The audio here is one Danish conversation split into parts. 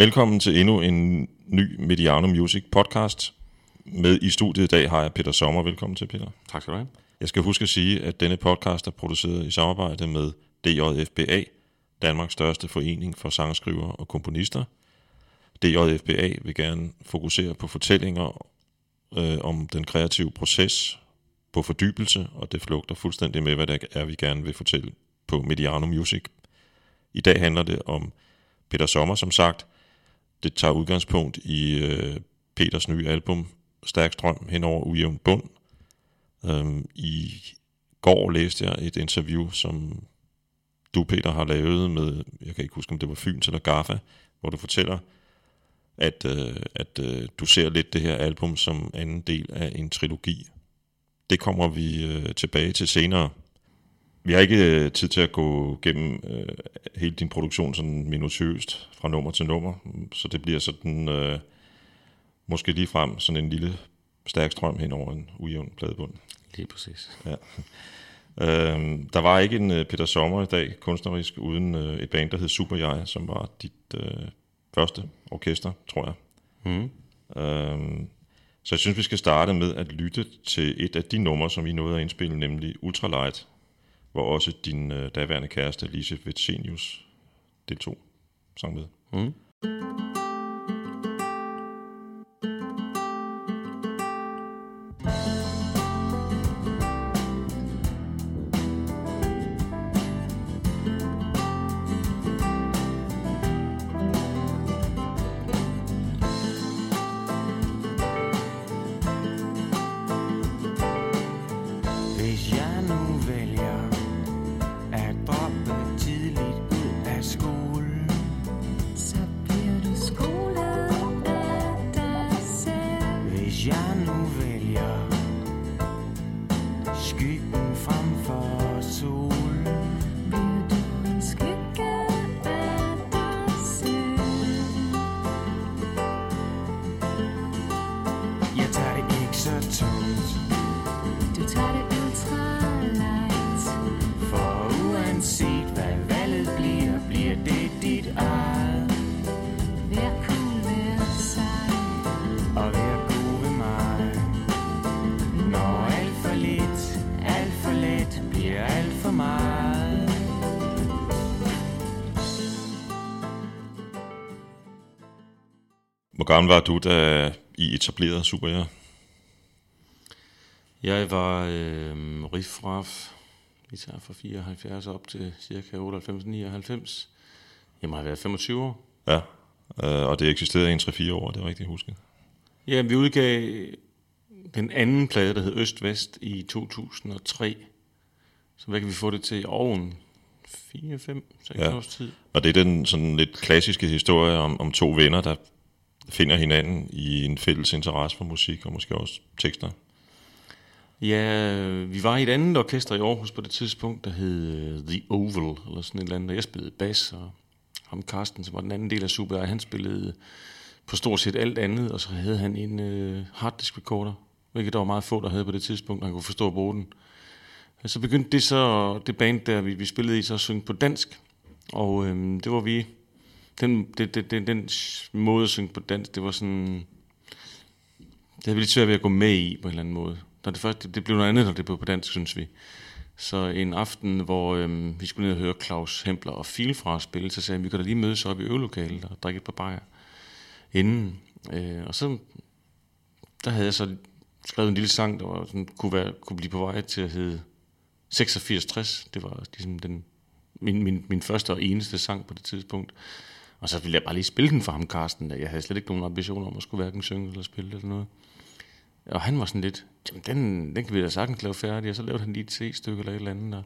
Velkommen til endnu en ny Mediano Music podcast. Med i studiet i dag har jeg Peter Sommer. Velkommen til, Peter. Tak skal du have. Jeg skal huske at sige, at denne podcast er produceret i samarbejde med DJFBA, Danmarks største forening for sangskrivere og komponister. DJFBA vil gerne fokusere på fortællinger øh, om den kreative proces, på fordybelse, og det flugter fuldstændig med, hvad det er, vi gerne vil fortælle på Mediano Music. I dag handler det om Peter Sommer, som sagt. Det tager udgangspunkt i øh, Peters nye album, Stærk Strøm hen over ujævn bund. Øhm, I går læste jeg et interview, som du, Peter, har lavet med, jeg kan ikke huske, om det var Fyns eller Gaffa, hvor du fortæller, at, øh, at øh, du ser lidt det her album som anden del af en trilogi. Det kommer vi øh, tilbage til senere. Vi har ikke øh, tid til at gå gennem øh, hele din produktion sådan minutiøst fra nummer til nummer, så det bliver sådan øh, måske lige frem sådan en lille stærk strøm hen over en ujævn pladebund. Lige præcis. Ja. Øhm, der var ikke en uh, Peter Sommer i dag, kunstnerisk, uden uh, et band, der hed Super Jeg, som var dit uh, første orkester, tror jeg. Mm. Øhm, så jeg synes, vi skal starte med at lytte til et af de numre, som vi nåede at indspille, nemlig Ultralight, hvor også din øh, daværende kæreste, Lise Vetsenius, deltog, sang med. Mm. Så tungt Du tager det ultralight For uanset hvad valget bliver, bliver det dit eget. Vær cool, vær sej Og vær god ved mig. Når alt for lidt, alt for let bliver alt for meget. Hvor gammel var du, da I etablerede Super Jeg? Var øh, riffraff, især fra 74 op til cirka 98-99. Jeg må have været 25 år. Ja, øh, og det eksisterede i en 3-4 år, det er rigtigt husket. Ja, vi udgav den anden plade, der hed Øst-Vest i 2003. Så hvad kan vi få det til i oven? 4, 5, 6 Ja. års tid. Og det er den sådan lidt klassiske historie om, om to venner, der finder hinanden i en fælles interesse for musik og måske også tekster. Ja, vi var i et andet orkester i Aarhus på det tidspunkt, der hed øh, The Oval, eller sådan et eller andet. Og jeg spillede bas, og ham Carsten, som var den anden del af Super, han spillede på stort set alt andet, og så havde han en øh, harddisk recorder, hvilket der var meget få, der havde på det tidspunkt, og han kunne forstå at bruge den. Så begyndte det så, det band der, vi, vi spillede i, så at synge på dansk, og øhm, det var vi, den, det, det, den, den måde at synge på dansk, det var sådan, det havde vi lidt svært ved at gå med i på en eller anden måde. Når det, første, det, blev noget andet, når det blev på dansk, synes vi. Så en aften, hvor øhm, vi skulle ned og høre Claus Hempler og Fil fra spille, så sagde vi, vi kan da lige mødes op i øvelokalet og drikke et par bajer inden. Øh, og så der havde jeg så skrevet en lille sang, der var sådan, kunne, være, kunne blive på vej til at hedde 8660. Det var ligesom den, min, min, min første og eneste sang på det tidspunkt. Og så ville jeg bare lige spille den for ham, Carsten. Jeg havde slet ikke nogen ambitioner om at skulle hverken synge eller spille eller noget. Og han var sådan lidt, jamen den, den kan vi da sagtens lave færdig. Og så lavede han lige et C-stykke eller et eller andet. Og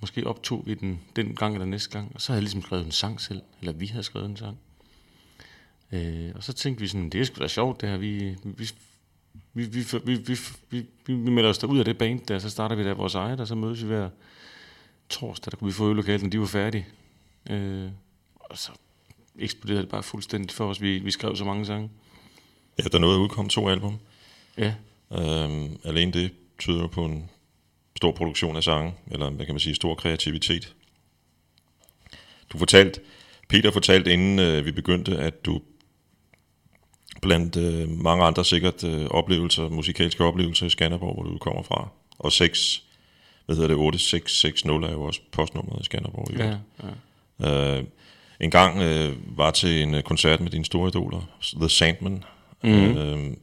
måske optog vi den den gang eller næste gang. Og så havde jeg ligesom skrevet en sang selv. Eller vi havde skrevet en sang. Øh, og så tænkte vi sådan, det er sgu da sjovt det her. Vi, vi, vi, vi, vi, vi, vi, vi, vi melder os der ud af det band der, så starter vi der vores eget, og så mødes vi hver torsdag, der kunne vi få øvelokalet, når de var færdige. Øh, og så eksploderede det bare fuldstændig for os. Vi, vi skrev så mange sange. Ja, der nåede at udkomme to album. Ja, Øhm, alene det tyder på en stor produktion af sange, eller hvad kan man sige, stor kreativitet. Du fortalte Peter fortalte, inden øh, vi begyndte, at du blandt øh, mange andre sikkert øh, oplevelser, musikalske oplevelser i Skanderborg, hvor du kommer fra, og 6, hvad hedder det, 8660 er jo også postnummeret i Skanderborg. i øvrigt. ja. Øh, en gang øh, var til en øh, koncert med dine store idoler, The Sandman, mm. øh,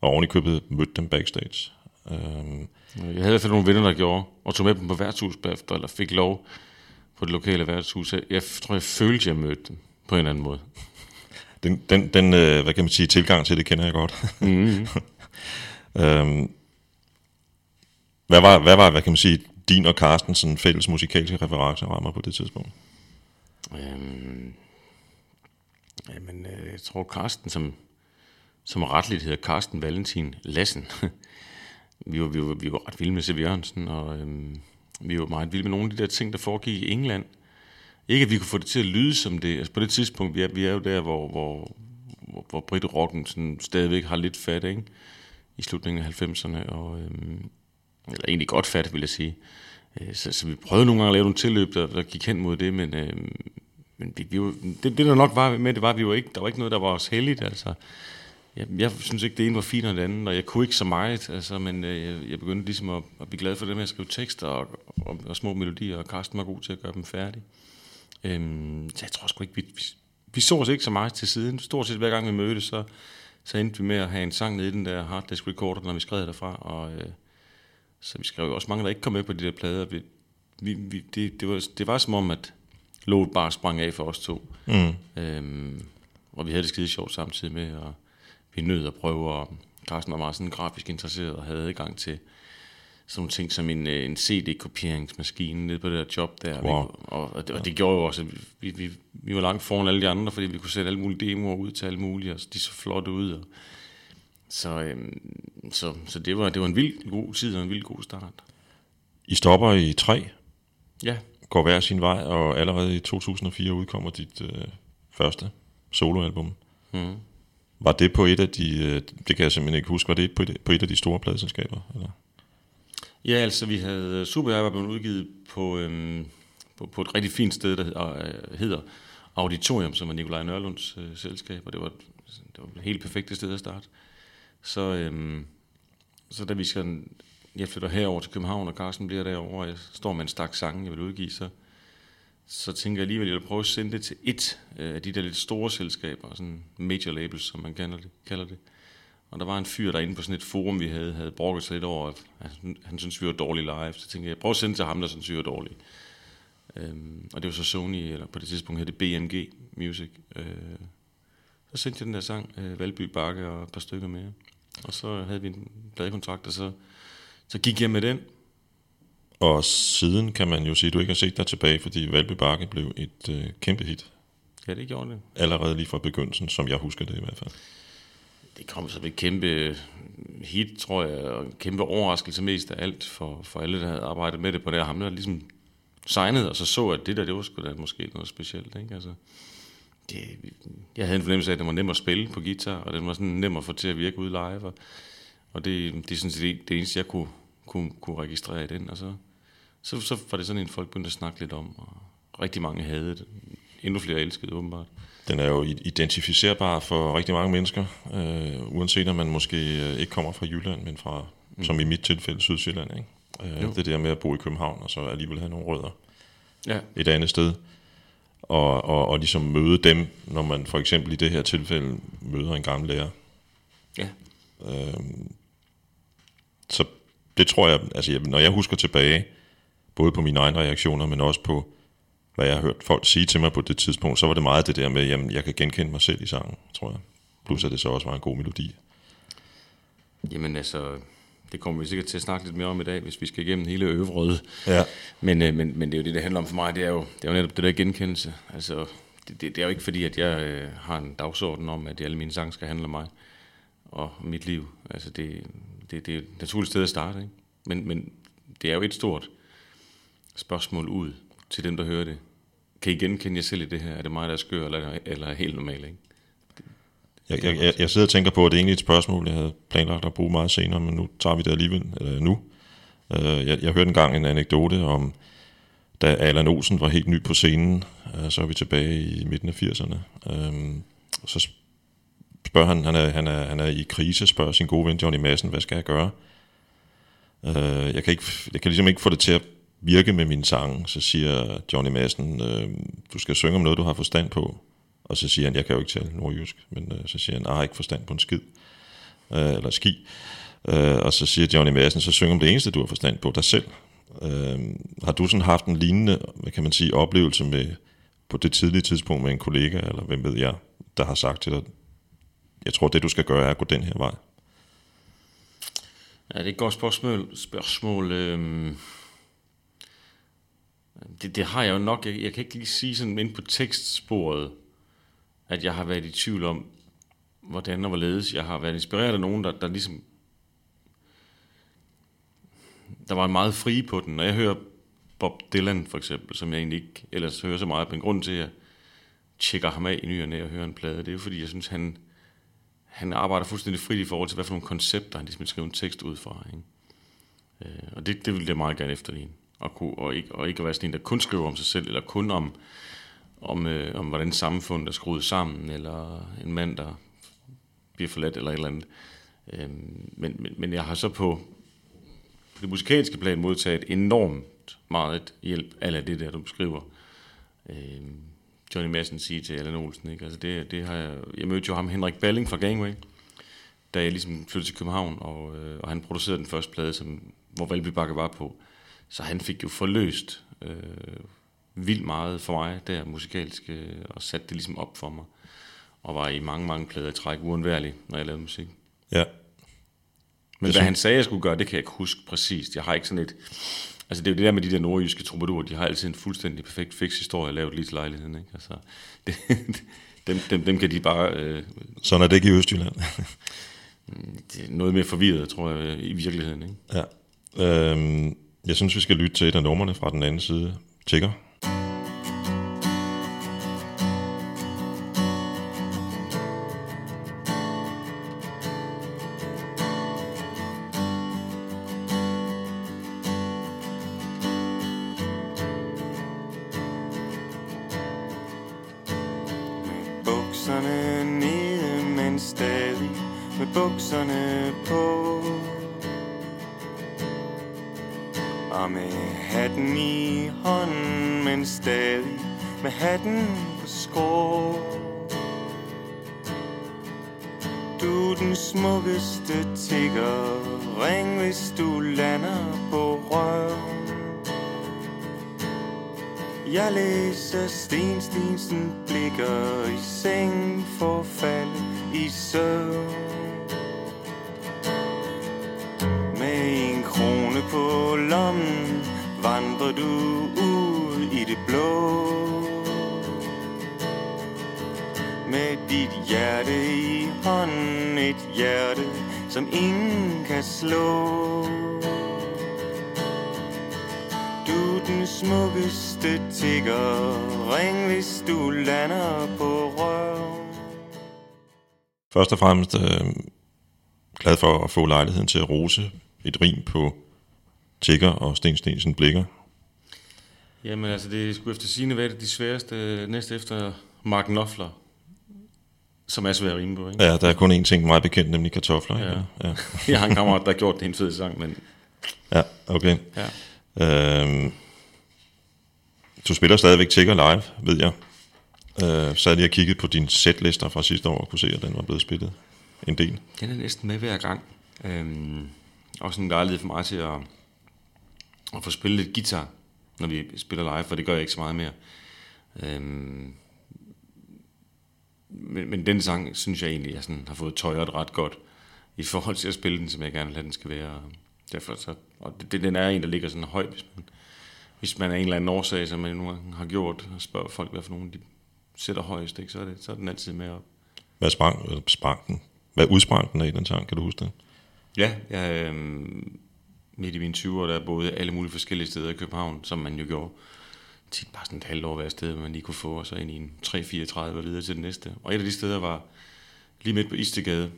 og oven i købet mødte dem backstage. Øh, Jeg havde i nogle venner, der gjorde, og tog med dem på værtshus bagefter, eller fik lov på det lokale værtshus. Jeg, tror, jeg følte, jeg mødte dem på en eller anden måde. den, den, den øh, hvad kan man sige, tilgang til det kender jeg godt. Mm. øhm, hvad, var, hvad var, hvad kan man sige, din og Carsten sådan fælles musikalske referencerammer på det tidspunkt? Øhm, jamen, øh, jeg tror, Karsten, som, som retligt hedder Carsten Valentin Lassen. vi, var, vi, var, vi var ret vilde med C.V. Jørgensen, og øhm, vi var meget vilde med nogle af de der ting, der foregik i England. Ikke, at vi kunne få det til at lyde som det. Altså, på det tidspunkt, vi er, vi er jo der, hvor, hvor, hvor, hvor Brit-rocken sådan stadigvæk har lidt fat, ikke? I slutningen af 90'erne, og... Øhm, eller egentlig godt fat, vil jeg sige. Øh, Så, så vi prøvede nogle gange at lave nogle tilløb, der, der gik hen mod det, men, øh, men vi, vi var, det, det, der nok var med det, var, at vi var ikke, der var ikke noget, der var os heldigt. Altså. Jeg, jeg synes ikke, det ene var finere end det andet, og jeg kunne ikke så meget, altså, men øh, jeg, jeg begyndte ligesom at, at blive glad for det med at skrive tekster og, og, og små melodier, og Carsten var god til at gøre dem færdige. Øhm, så jeg tror sgu ikke, vi, vi, vi så os ikke så meget til siden. Stort set hver gang vi mødtes, så, så endte vi med at have en sang nede i den der harddisk recorder, når vi skrev derfra, og... Øh, så vi skrev jo også mange, der ikke kom med på de der plader. Vi, vi, vi, det, det, var, det var som om, at låget bare sprang af for os to. Mm. Øhm, og vi havde det skide sjovt samtidig med, og vi nød at prøve, og Carsten var meget sådan grafisk interesseret og havde adgang til sådan nogle ting som en, øh, en CD-kopieringsmaskine nede på det der job der. Wow. Vi, og, og, det, og det gjorde jo også, at vi, vi, vi var langt foran alle de andre, fordi vi kunne sætte alle mulige demoer ud til alle mulige, og de så flotte ud. Og, så, øhm, så, så det, var, det var en vild god tid og en vild god start. I stopper i tre, Ja, går hver sin vej, og allerede i 2004 udkommer dit øh, første soloalbum. mm. Var det på et af de, øh, det kan jeg simpelthen ikke huske, var det på et, på et af de store pladeselskaber? Eller? Ja, altså vi havde øh, Super var blevet udgivet på, øhm, på, på et rigtig fint sted, der hedder, øh, hedder Auditorium, som er Nikolaj Nørlunds øh, selskab, og det var, det var et helt perfekte sted at starte. Så, øhm, så da vi skal, jeg flytter herover til København, og Carsten bliver derovre, og jeg står med en stak sange, jeg vil udgive, så, så tænker jeg alligevel, at jeg vil prøve at sende det til et af de der lidt store selskaber, sådan major labels, som man kalder det. Kalder det. Og der var en fyr derinde på sådan et forum, vi havde, havde brokket sig lidt over, at han, han synes, vi var dårlige live. Så tænkte jeg, prøv at sende til ham, der synes, vi var dårlige. Øhm, og det var så Sony, eller på det tidspunkt hed det BMG Music. Øh, så sendte jeg den der sang, øh, Valby Bakke og et par stykker mere. Og så havde vi en pladekontrakt, og så, så gik jeg med den. Og siden kan man jo sige, at du ikke har set dig tilbage, fordi Valby Bakke blev et øh, kæmpe hit. Ja, det gjorde det. Allerede lige fra begyndelsen, som jeg husker det i hvert fald. Det kom som et kæmpe hit, tror jeg, og en kæmpe overraskelse mest af alt for, for alle, der havde arbejdet med det på det. Ham der ligesom signet, og så så, at det der, det var sgu da måske noget specielt. Ikke? Altså, det, jeg havde en fornemmelse af, at den var nem at spille på guitar, og den var sådan nem at få til at virke ude live. Og, og det, det er sådan set det, det eneste, jeg kunne, kunne, kunne registrere i den. Og så, så, så var det sådan en, folk begyndte at snakke lidt om, og rigtig mange havde det. Endnu flere elskede åbenbart. Den er jo identificerbar for rigtig mange mennesker, øh, uanset om man måske øh, ikke kommer fra Jylland, men fra, mm. som i mit tilfælde, Sydsjælland. Ikke? Øh, Jo. det der med at bo i København, og så alligevel have nogle rødder Ja, et andet sted. Og, og, og ligesom møde dem, når man for eksempel i det her tilfælde møder en gammel lærer. ja. Øhm, så det tror jeg, altså jeg, når jeg husker tilbage, både på mine egne reaktioner, men også på, hvad jeg har hørt folk sige til mig på det tidspunkt, så var det meget det der med, jamen jeg kan genkende mig selv i sangen, tror jeg. Plus at det så også var en god melodi. Jamen altså, det kommer vi sikkert til at snakke lidt mere om i dag, hvis vi skal igennem hele øvrede. Ja. Men, øh, men, men det er jo det, det handler om for mig, det er jo, det er jo netop det der genkendelse. Altså, det, det, det er jo ikke fordi, at jeg øh, har en dagsorden om, at alle mine sange skal handle om mig og mit liv. Altså, det, det, det er et naturligt sted at starte, ikke? Men, men det er jo et stort spørgsmål ud til dem, der hører det. Kan I genkende jer selv i det her? Er det mig, der er skør, eller, er- eller er helt normal, ikke? Jeg, jeg, jeg, jeg sidder og tænker på, at det er egentlig et spørgsmål, jeg havde planlagt at bruge meget senere, men nu tager vi det alligevel, eller nu. Øh, jeg, jeg hørte engang en anekdote om da Allan Olsen var helt ny på scenen, øh, så er vi tilbage i midten af 80'erne, øh, så spørger han, han er, han, er, han er i krise, spørger sin gode ven Johnny Madsen, hvad skal jeg gøre? Øh, jeg, kan ikke, jeg kan ligesom ikke få det til at virke med mine sange. Så siger Johnny Madsen, øh, du skal synge om noget, du har forstand på. Og så siger han, jeg kan jo ikke tale nordjysk, men øh, så siger han, jeg har ikke forstand på en skid. Øh, eller ski. Øh, og så siger Johnny Madsen, så syng om det eneste, du har forstand på, dig selv. Øh, har du sådan haft en lignende, hvad kan man sige, oplevelse med, på det tidlige tidspunkt med en kollega, eller hvem ved jeg, der har sagt til dig, jeg tror, det du skal gøre er at gå den her vej. Ja, det er et godt spørgsmål. spørgsmål øh det, det har jeg jo nok. Jeg, jeg kan ikke lige sige sådan ind på tekstsporet, at jeg har været i tvivl om, hvordan og hvorledes. Jeg har været inspireret af nogen, der, der ligesom... Der var meget fri på den. Når jeg hører Bob Dylan for eksempel, som jeg egentlig ikke ellers hører så meget, men grund til, at jeg tjekker ham af i nyerne og og hører en plade, det er jo fordi, jeg synes, han, han arbejder fuldstændig frit i forhold til, hvad for nogle koncepter han ligesom skriver en tekst ud fra. Ikke? Øh, og det, det vil jeg meget gerne efterligne. Og, kunne, og, ikke, og ikke at være sådan en, der kun skriver om sig selv, eller kun om, om, øh, om hvordan samfundet er skruet sammen, eller en mand, der bliver forladt, eller et eller andet. Øh, men, men, men jeg har så på det musikalske plan modtaget enormt meget hjælp af det der, du beskriver. Øh, Johnny Madsen sige til Allan Olsen. Ikke? Altså det, det har jeg, jeg mødte jo ham, Henrik Balling fra Gangway, da jeg ligesom flyttede til København, og, øh, og han producerede den første plade, som, hvor Valby Bakke var på. Så han fik jo forløst øh, vildt meget for mig der musikalsk, øh, og satte det ligesom op for mig. Og var i mange, mange plader i træk uundværlig, når jeg lavede musik. Ja, Men hvad synes- han sagde, jeg skulle gøre, det kan jeg ikke huske præcist. Jeg har ikke sådan et... Altså det er jo det der med de der nordjyske troubadour, de har altid en fuldstændig perfekt fix historie lavet lige til lejligheden. Ikke? Altså, det, dem, dem, dem kan de bare... Øh, sådan er det ikke i Østjylland. det er noget mere forvirret, tror jeg, i virkeligheden. Ikke? ja. øhm, jeg synes, vi skal lytte til et af nummerne fra den anden side. Tigger. Sten Stensen Først og fremmest øh, glad for at få lejligheden til at rose et rim på Tigger og Sten Stensen Blikker. Jamen altså, det skulle efter sigende være de sværeste øh, næste efter Mark Knopfler, som er svær at rime på. Ikke? Ja, der er kun én ting meget bekendt, nemlig kartofler. Ja. Ja, ja, Jeg har en kammerat, der har gjort det en fed sang, men ja okay. ja. Øhm, du spiller stadigvæk Tigger live, ved jeg. Øh, så lige og kigget på din setlister fra sidste år og kunne se, at den var blevet spillet en del. Den er næsten med hver gang. Øhm, også en lejlighed for mig til at, at få spillet lidt guitar, når vi spiller live, for det gør jeg ikke så meget mere. Øhm, men, men den sang, synes jeg egentlig, jeg sådan har fået tøjet ret godt i forhold til at spille den, som jeg gerne vil have, den skal være. Derfor så, og det, den er en, der ligger sådan højt, hvis man, hvis man af en eller anden årsag, som man nu har gjort, og spørger folk, hvad for nogen de sætter højst, ikke, så, er det, så er den altid med op. Hvad sprang, eller sprang den? Hvad udsprang den af i den sang, kan du huske det? Ja, jeg, øh, midt i mine 20'ere, der boede alle mulige forskellige steder i København, som man jo gjorde. Tit bare sådan et halvt år hver sted, man lige kunne få, og så ind i en 3-34 og videre til det næste. Og et af de steder var lige midt på Istegade,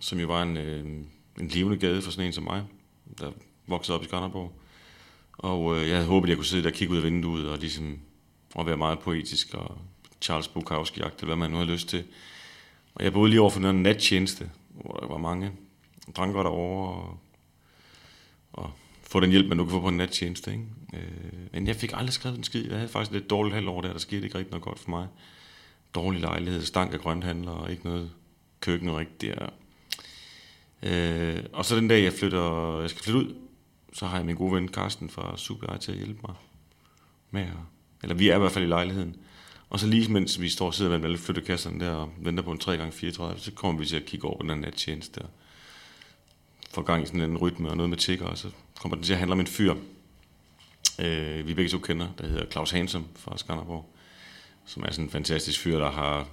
som jo var en, øh, en levende gade for sådan en som mig, der voksede op i Skanderborg. Og øh, jeg havde håbet, at jeg kunne sidde der og kigge ud af vinduet og ligesom og være meget poetisk og Charles bukowski eller hvad man nu har lyst til. Og jeg boede lige over for en nattjeneste, hvor der var mange dranker derovre og, og få den hjælp, man nu kan få på en nattjeneste. Ikke? Øh, men jeg fik aldrig skrevet en skid. Jeg havde faktisk lidt dårligt halvår der, der skete ikke rigtig noget godt for mig. Dårlig lejlighed, stank af grønthandler og ikke noget køkken rigtigt. der. øh, og så den dag, jeg flytter, jeg skal flytte ud, så har jeg min gode ven Carsten fra Super til at hjælpe mig med at, eller vi er i hvert fald i lejligheden. Og så lige mens vi står og sidder med alle flyttekasserne der og venter på en 3x34, så kommer vi til at kigge over på den her nattjeneste der. Får gang i sådan en rytme og noget med tigger, og så kommer den til at handle om en fyr, øh, vi begge to kender, der hedder Claus Hansom fra Skanderborg, som er sådan en fantastisk fyr, der har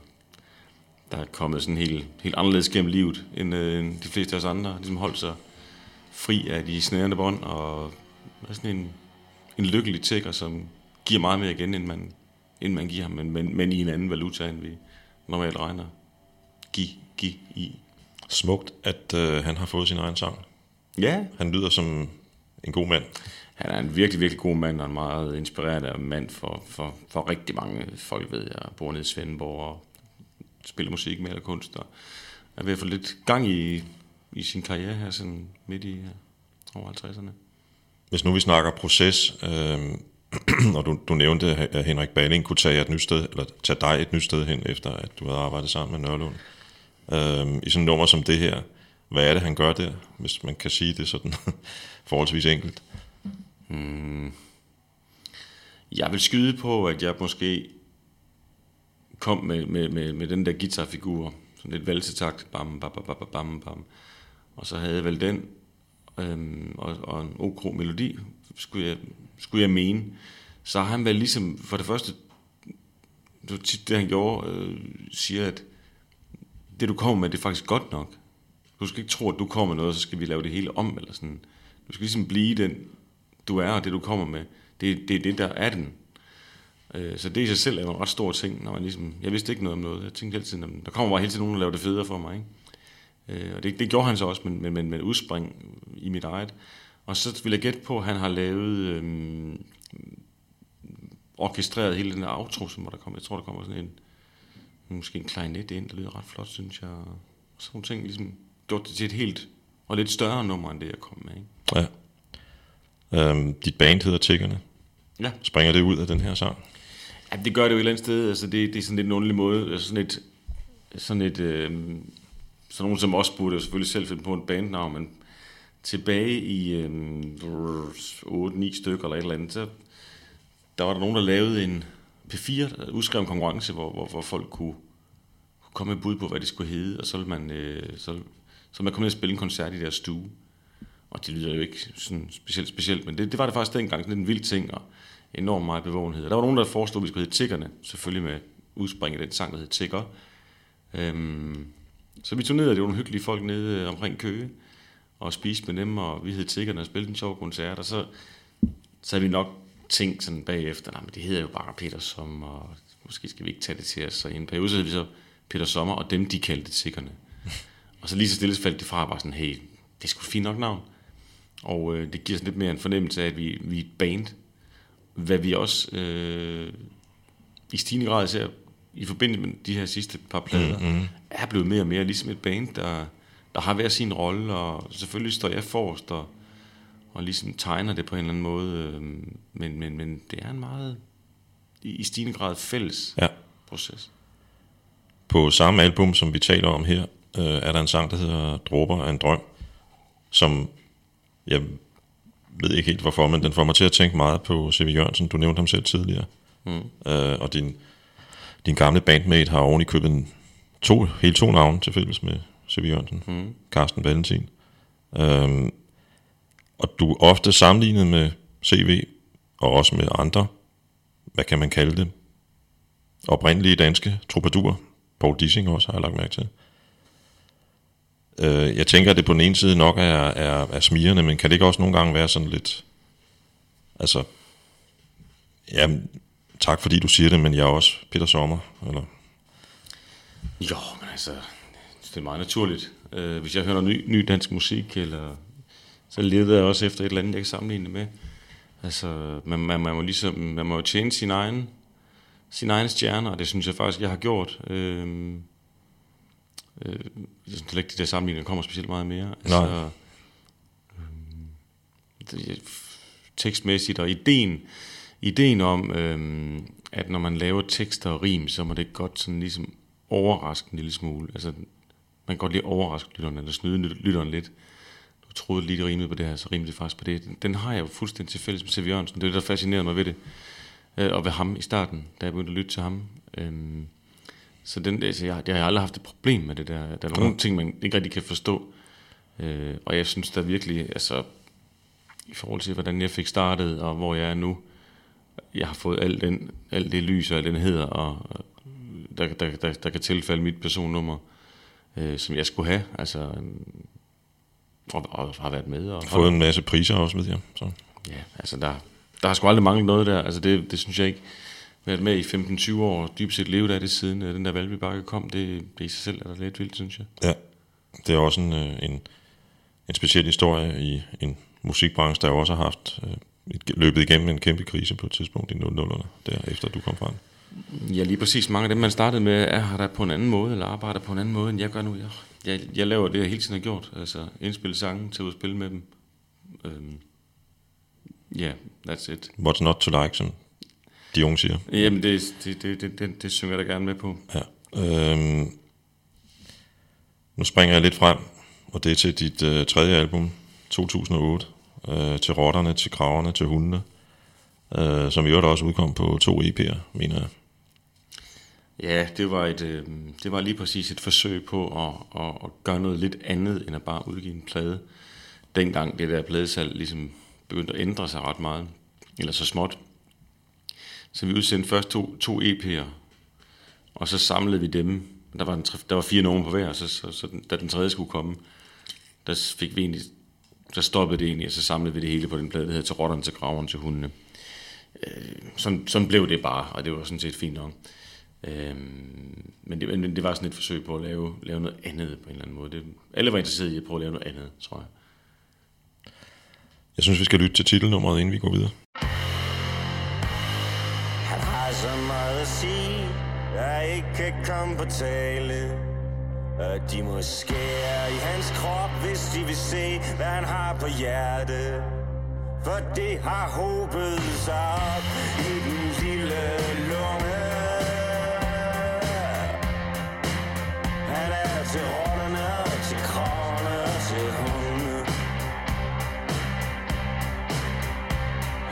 der er kommet sådan helt, helt anderledes gennem livet, end, øh, end de fleste af os andre. Ligesom holdt sig fri af de snærende bånd, og er sådan en, en lykkelig tigger, som giver meget mere igen, end man, end man giver ham, men, men, men i en anden valuta, end vi normalt regner. Giv, giv i. Smukt, at øh, han har fået sin egen sang. Ja, Han lyder som en god mand. han er en virkelig, virkelig god mand, og en meget inspirerende mand for, for, for rigtig mange folk, ved jeg. Bor nede i Svendborg og spiller musik, maler kunst, og er ved at få lidt gang i, i sin karriere her, sådan midt i ja, over 50'erne. Hvis nu vi snakker proces, øh, og du, du nævnte, at Henrik Balling kunne tage, et nyt sted, eller tage dig et nyt sted hen, efter at du havde arbejdet sammen med Nørlund. Øhm, I sådan et nummer som det her, hvad er det, han gør der, hvis man kan sige det sådan forholdsvis enkelt? Hmm. Jeg vil skyde på, at jeg måske kom med, med, med, med den der guitarfigur, sådan lidt valsetakt, bam, bam, bam, bam, bam, bam. Og så havde jeg vel den, øhm, og, og en ok melodi, skulle jeg, skulle jeg mene. Så har han vel ligesom, for det første, det var tit det han gjorde, øh, siger, at det du kommer med, det er faktisk godt nok. Du skal ikke tro, at du kommer med noget, så skal vi lave det hele om, eller sådan. Du skal ligesom blive den, du er, og det du kommer med, det, det er det, der er den. Øh, Så det i sig selv er en ret stor ting, når man ligesom, jeg vidste ikke noget om noget. Jeg tænkte hele tiden, der kommer bare hele tiden nogen, der laver det federe for mig. Ikke? Øh, Og det, det gjorde han så også, men, men, men, men udspring i mit eget. Og så vil jeg gætte på, at han har lavet, øhm, orkestreret hele den der outro, som der kommer, jeg tror, der kommer sådan en, måske en klarinet ind, der lyder ret flot, synes jeg. Og sådan nogle ting, ligesom gjort det til et helt, og lidt større nummer, end det jeg kom med. Ikke? Ja. Øhm, dit band hedder Tiggerne. Ja. Springer det ud af den her sang? Ja, det gør det jo et eller andet sted. Altså, det, det er sådan lidt en underlig måde. Altså, sådan et, sådan et, øh, så nogen som os burde jo selvfølgelig selv finde på en bandnavn, men tilbage i øh, 8-9 stykker eller et eller andet, så der var der nogen, der lavede en P4, udskrev en konkurrence, hvor, hvor, hvor folk kunne, kunne komme med bud på, hvad det skulle hedde, og så ville man, øh, så, så man kom ned og spille en koncert i deres stue. Og det lyder jo ikke sådan specielt specielt, men det, det var det faktisk dengang, sådan en vild ting, og enormt meget bevågenhed. Der var nogen, der foreslog, at vi skulle hedde Tiggerne, selvfølgelig med udspring af den sang, der hed Tigger. Øhm, så vi tog ned, og det var nogle hyggelige folk nede øh, omkring Køge, og spiste med dem, og vi hed Tiggerne og spillede en sjov koncert, og så, så havde vi nok tænkt sådan bagefter, nej, men det hedder jo bare Peter Sommer, og måske skal vi ikke tage det til os. Så i en periode, så hed vi så Peter Sommer, og dem, de kaldte Tiggerne. og så lige så stille faldt det fra, bare sådan, hey, det skulle sgu fint nok navn. Og øh, det giver sådan lidt mere en fornemmelse af, at vi, vi er et band. Hvad vi også øh, i stigende grad ser i forbindelse med de her sidste par plader, mm-hmm. er blevet mere og mere ligesom et band, der, der har hver sin rolle, og selvfølgelig står jeg forrest og, og ligesom tegner det på en eller anden måde, øh, men, men, men det er en meget i, i stigende grad fælles Ja. proces. På samme album, som vi taler om her, øh, er der en sang, der hedder Dråber af en drøm, som jeg ved ikke helt hvorfor, men den får mig til at tænke meget på C.V. Jørgensen. Du nævnte ham selv tidligere. Mm. Øh, og din, din gamle bandmate har oven i købet en, to, hele to navne til fælles med C.V. Jørgensen. Mm. Carsten Valentin. Øhm, og du er ofte sammenlignet med CV, og også med andre, hvad kan man kalde det, oprindelige danske troubadour. Paul Dissing også, har jeg lagt mærke til. Øh, jeg tænker, at det på den ene side nok er, er, er smirende, men kan det ikke også nogle gange være sådan lidt... Altså, ja, tak fordi du siger det, men jeg er også Peter Sommer, eller... Jo, men altså, det er meget naturligt. Øh, hvis jeg hører noget ny, ny dansk musik, eller, så leder jeg også efter et eller andet, jeg kan sammenligne det med. Altså, man, man, man, må ligesom, man må jo tjene sin egen, sin egen stjerne, og det synes jeg faktisk, jeg har gjort. Øhm, øh, jeg synes ikke, de der sammenligninger kommer specielt meget mere. Altså, Nej. det, tekstmæssigt og ideen, ideen om, øhm, at når man laver tekster og rim, så må det godt sådan ligesom overraske en lille smule. Altså, man kan godt lige overraske lytteren, eller snyde lytteren lidt. Du troede lige, det rimede på det her, så rimede det faktisk på det. Den har jeg jo fuldstændig til fælles med C.V. Jørgensen. Det er det, der fascinerede mig ved det. Øh, og ved ham i starten, da jeg begyndte at lytte til ham. Øhm, så den, altså, jeg, jeg har aldrig haft et problem med det der. Der er nogle ting, man ikke rigtig kan forstå. Øh, og jeg synes der virkelig, altså, i forhold til, hvordan jeg fik startet, og hvor jeg er nu, jeg har fået alt, den, alt det lys og alt den heder, og der, der, der, der kan tilfælde mit personnummer, øh, som jeg skulle have, altså, og, og har været med. Og, Fået en masse priser også, ved jeg. Så. Ja, altså der, der har sgu aldrig manglet noget der. Altså det, det synes jeg ikke. Været med i 15-20 år, dybest set levet af det siden øh, den der Valby Bakke kom, det, det i sig selv er da lidt vildt, synes jeg. Ja, det er også en, øh, en, en speciel historie i en musikbranche, der jo også har haft øh, et- løbet igennem en kæmpe krise på et tidspunkt i 00'erne, der efter du kom frem. Ja, lige præcis. Mange af dem, man startede med, er her der på en anden måde, eller arbejder på en anden måde, end jeg gør nu. Jeg, jeg, jeg laver det, jeg hele tiden har gjort. Altså indspille sange, ud og spille med dem. Øhm, Ja, yeah, that's it. What's not to like, som de unge siger. Jamen, det, det, det, det, det, det synger jeg da gerne med på. Ja. Øhm, nu springer jeg lidt frem, og det er til dit øh, tredje album, 2008, øh, til rotterne, til kraverne, til hundene, øh, som i øvrigt også udkom på to EP'er, mener jeg. Ja, det var, et, øh, det var lige præcis et forsøg på at, at, at gøre noget lidt andet, end at bare udgive en plade. Dengang det der pladesalg ligesom begyndte at ændre sig ret meget, eller så småt. Så vi udsendte først to, to EP'er, og så samlede vi dem. Der var, en, der var fire numre på hver, så, så, så den, da den tredje skulle komme, der fik vi egentlig, der stoppede det egentlig, og så samlede vi det hele på den plade, der hedder Til rotterne, til graverne, til hundene. Øh, sådan, sådan blev det bare, og det var sådan set fint nok. Øhm, men, det, men det var sådan et forsøg på at lave, lave noget andet på en eller anden måde. Det, alle var interesserede i at prøve at lave noget andet, tror jeg. Jeg synes, vi skal lytte til titelnummeret, inden vi går videre. Han har så meget at sige, der ikke kan komme på tale. Og de må skære i hans krop, hvis de vil se, hvad han har på hjerte. For det har håbet sig op i den lille lunge. Han er til rotterne, til kravene til hunde.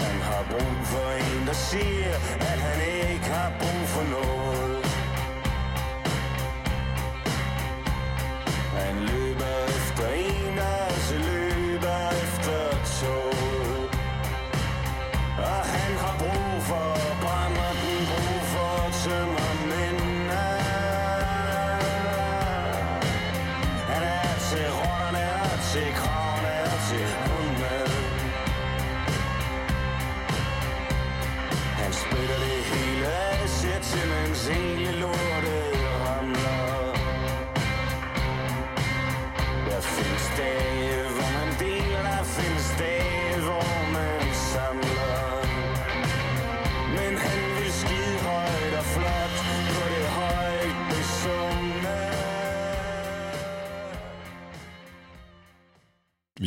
Han har brug for en, der siger, at han ikke har brug for noget. Han løber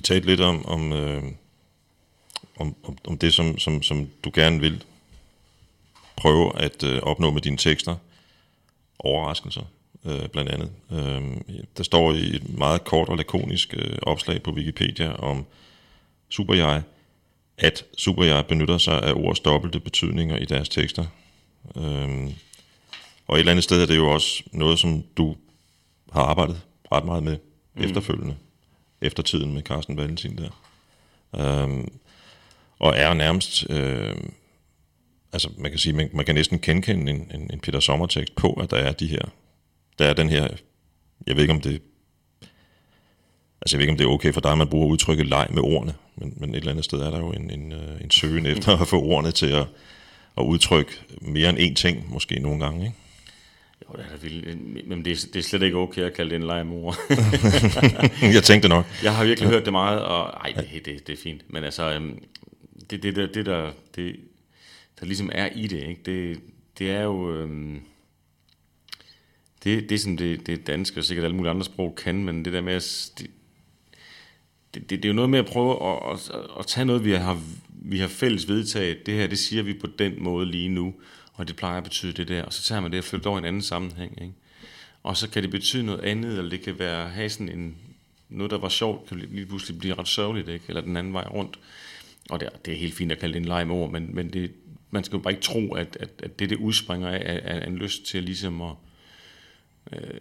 Vi talte lidt om, om, øh, om, om, om det, som, som, som du gerne vil prøve at øh, opnå med dine tekster. Overraskelser, øh, blandt andet. Øh, der står i et meget kort og lakonisk øh, opslag på Wikipedia om Superjeg, at Superjeg benytter sig af ordets dobbelte betydninger i deres tekster. Øh, og et eller andet sted er det jo også noget, som du har arbejdet ret meget med mm. efterfølgende, eftertiden med Carsten Valentin der. Øhm, og er nærmest, øh, altså man kan sige, man, man kan næsten genkende en, en, en Peter Sommertekst på, at der er de her, der er den her, jeg ved ikke om det, altså jeg ved ikke om det er okay for dig, at man bruger udtrykket leg med ordene, men, men et eller andet sted er der jo en, en, øh, en søgen efter at få ordene til at, at udtrykke mere end én ting, måske nogle gange, ikke? Jo, det er da vildt. Men det er, det er slet ikke okay at kalde det en leg mor. jeg tænkte nok. Jeg har virkelig hørt det meget, og ej, det, det, det er fint. Men altså, øhm, det, det, der, det der, det, der ligesom er i det, ikke? Det, det er jo... Øhm, det, det sådan, det, det danske og sikkert alle mulige andre sprog kan, men det der med at... Det, det, det, det er jo noget med at prøve at, at, at, at tage noget, vi har, vi har fælles vedtaget. Det her, det siger vi på den måde lige nu, og det plejer at betyde det der. Og så tager man det og flytter over i en anden sammenhæng. Ikke? Og så kan det betyde noget andet, eller det kan være have sådan en, noget, der var sjovt, kan lige pludselig blive ret sørgeligt, ikke? eller den anden vej rundt. Og det er, det er helt fint at kalde det en leg med ord, men, men det, man skal jo bare ikke tro, at, at, at det, det udspringer af, er, er en lyst til ligesom at, øh,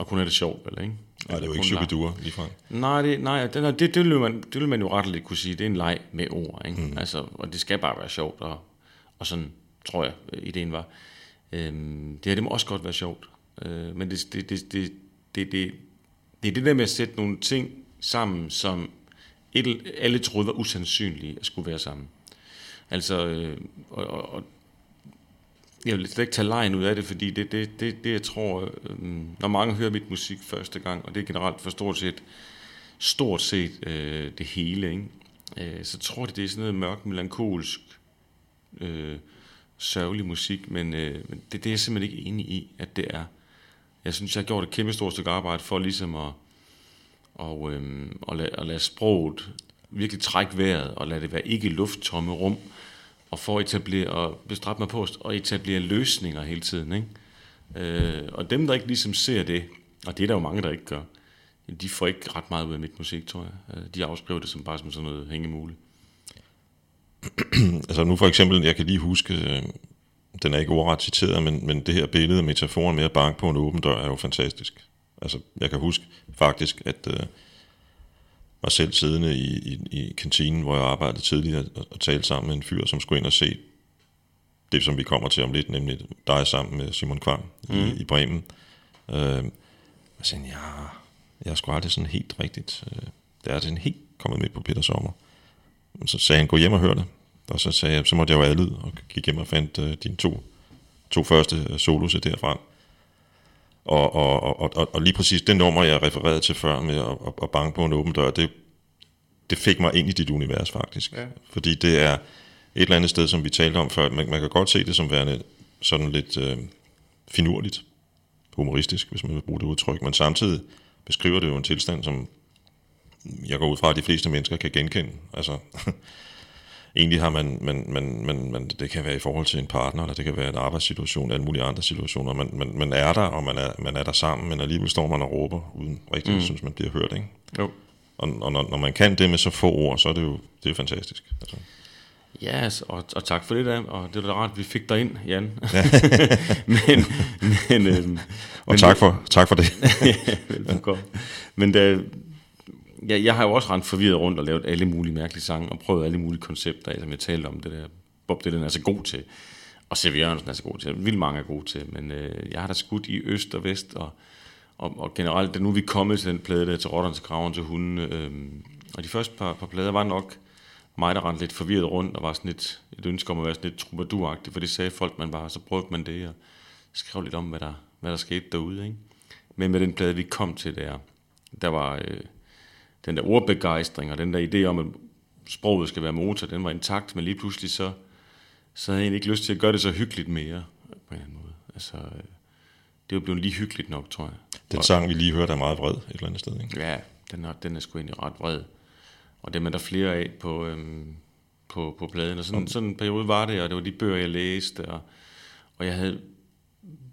at kunne have det sjovt, eller ikke? Nej, det er jo ikke leg. superduer ligefrem. Nej, det, nej det, det, det, vil man, det vil man jo ret lidt kunne sige. Det er en leg med ord. Ikke? Mm. Altså, og det skal bare være sjovt. Og, og sådan tror jeg, øh, ideen var. Øhm, det her, det må også godt være sjovt. Øh, men det, det, det, det, det, det, det er det der med at sætte nogle ting sammen, som et, alle troede var usandsynlige at skulle være sammen. Altså, øh, og, og, og jeg vil slet ikke tage lejen ud af det, fordi det, det, det, det jeg tror, øh, når mange hører mit musik første gang, og det er generelt for stort set, stort set øh, det hele, ikke? Øh, så tror de, det er sådan noget mørk, melankolsk, øh, sørgelig musik, men, øh, men det, det er jeg simpelthen ikke enig i, at det er. Jeg synes, jeg har gjort et kæmpe stort stykke arbejde for ligesom at, og, øh, og, lade, at lade sproget virkelig trække vejret, og lade det være ikke lufttomme rum, og for at etablere, og bestræbe mig på at etablere løsninger hele tiden. Ikke? Øh, og dem, der ikke ligesom ser det, og det er der jo mange, der ikke gør, de får ikke ret meget ud af mit musik, tror jeg. Øh, de afskriver det som bare som sådan noget hængemule. Altså nu for eksempel, jeg kan lige huske, øh, den er ikke ordret citeret, men, men det her billede, metaforen med at banke på en åben dør, er jo fantastisk. Altså, jeg kan huske faktisk, at øh, mig selv siddende i, i, i kantinen, hvor jeg arbejdede tidligere, og, og talte sammen med en fyr, som skulle ind og se det, som vi kommer til om lidt, nemlig dig sammen med Simon Kvam mm. i, i Bremen. Øh, jeg sagde, ja, jeg er sgu aldrig sådan helt rigtigt. Øh, det er sådan helt kommet med på Peter Sommer. Så sagde han, gå hjem og hør det. Og så sagde jeg, så måtte jeg jo lyd, og gik hjem og fandt øh, dine to, to første øh, solos derfra. Og, og, og, og, og lige præcis det nummer, jeg refererede til før med at, at, at banke på en åben dør, det, det fik mig ind i dit univers faktisk. Ja. Fordi det er et eller andet sted, som vi talte om før. Man, man kan godt se det som værende sådan lidt øh, finurligt, humoristisk, hvis man vil bruge det udtryk, men samtidig beskriver det jo en tilstand, som jeg går ud fra, at de fleste mennesker kan genkende. Altså, egentlig har man, man, man, man, man, det kan være i forhold til en partner, eller det kan være en arbejdssituation, eller alle mulige andre situationer. Man, man, man er der, og man er, man er der sammen, men alligevel står man og råber, uden rigtig mm. synes, man bliver hørt. Ikke? Jo. Og, og når, når man kan det med så få ord, så er det jo det er fantastisk. Altså. Ja, yes, og, og tak for det, Dan. Og det var da rart, at vi fik dig ind, Jan. men, men, øhm, Og men, tak for, tak for det. ja, velbekomme. Men da, ja, jeg har jo også rent forvirret rundt og lavet alle mulige mærkelige sange, og prøvet alle mulige koncepter, som jeg talte om, det der Bob Dylan er så god til, og C.V. Jørgensen er så god til, vildt mange er gode til, men øh, jeg har da skudt i øst og vest, og, og, og generelt, det, nu er vi kommet til den plade der, til Rotterne til Kraven til hunden, øh, og de første par, par plader var nok mig, der rendte lidt forvirret rundt, og var sådan lidt, et ønske om at være sådan lidt troubadouragtig, for det sagde folk, man var, så prøvede man det, og skrev lidt om, hvad der, hvad der skete derude, ikke? Men med den plade, vi kom til der, der var øh, den der ordbegejstring, og den der idé om, at sproget skal være motor, den var intakt, men lige pludselig så, så havde jeg ikke lyst til at gøre det så hyggeligt mere, på en eller anden måde. Altså, det var blevet lige hyggeligt nok, tror jeg. Den sang, vi lige hørte, er meget vred et eller andet sted. Ikke? Ja, den er, den er sgu egentlig ret vred. Og dem er der flere af på, øhm, på, på pladen. Og sådan, sådan en periode var det, og det var de bøger, jeg læste, og, og jeg havde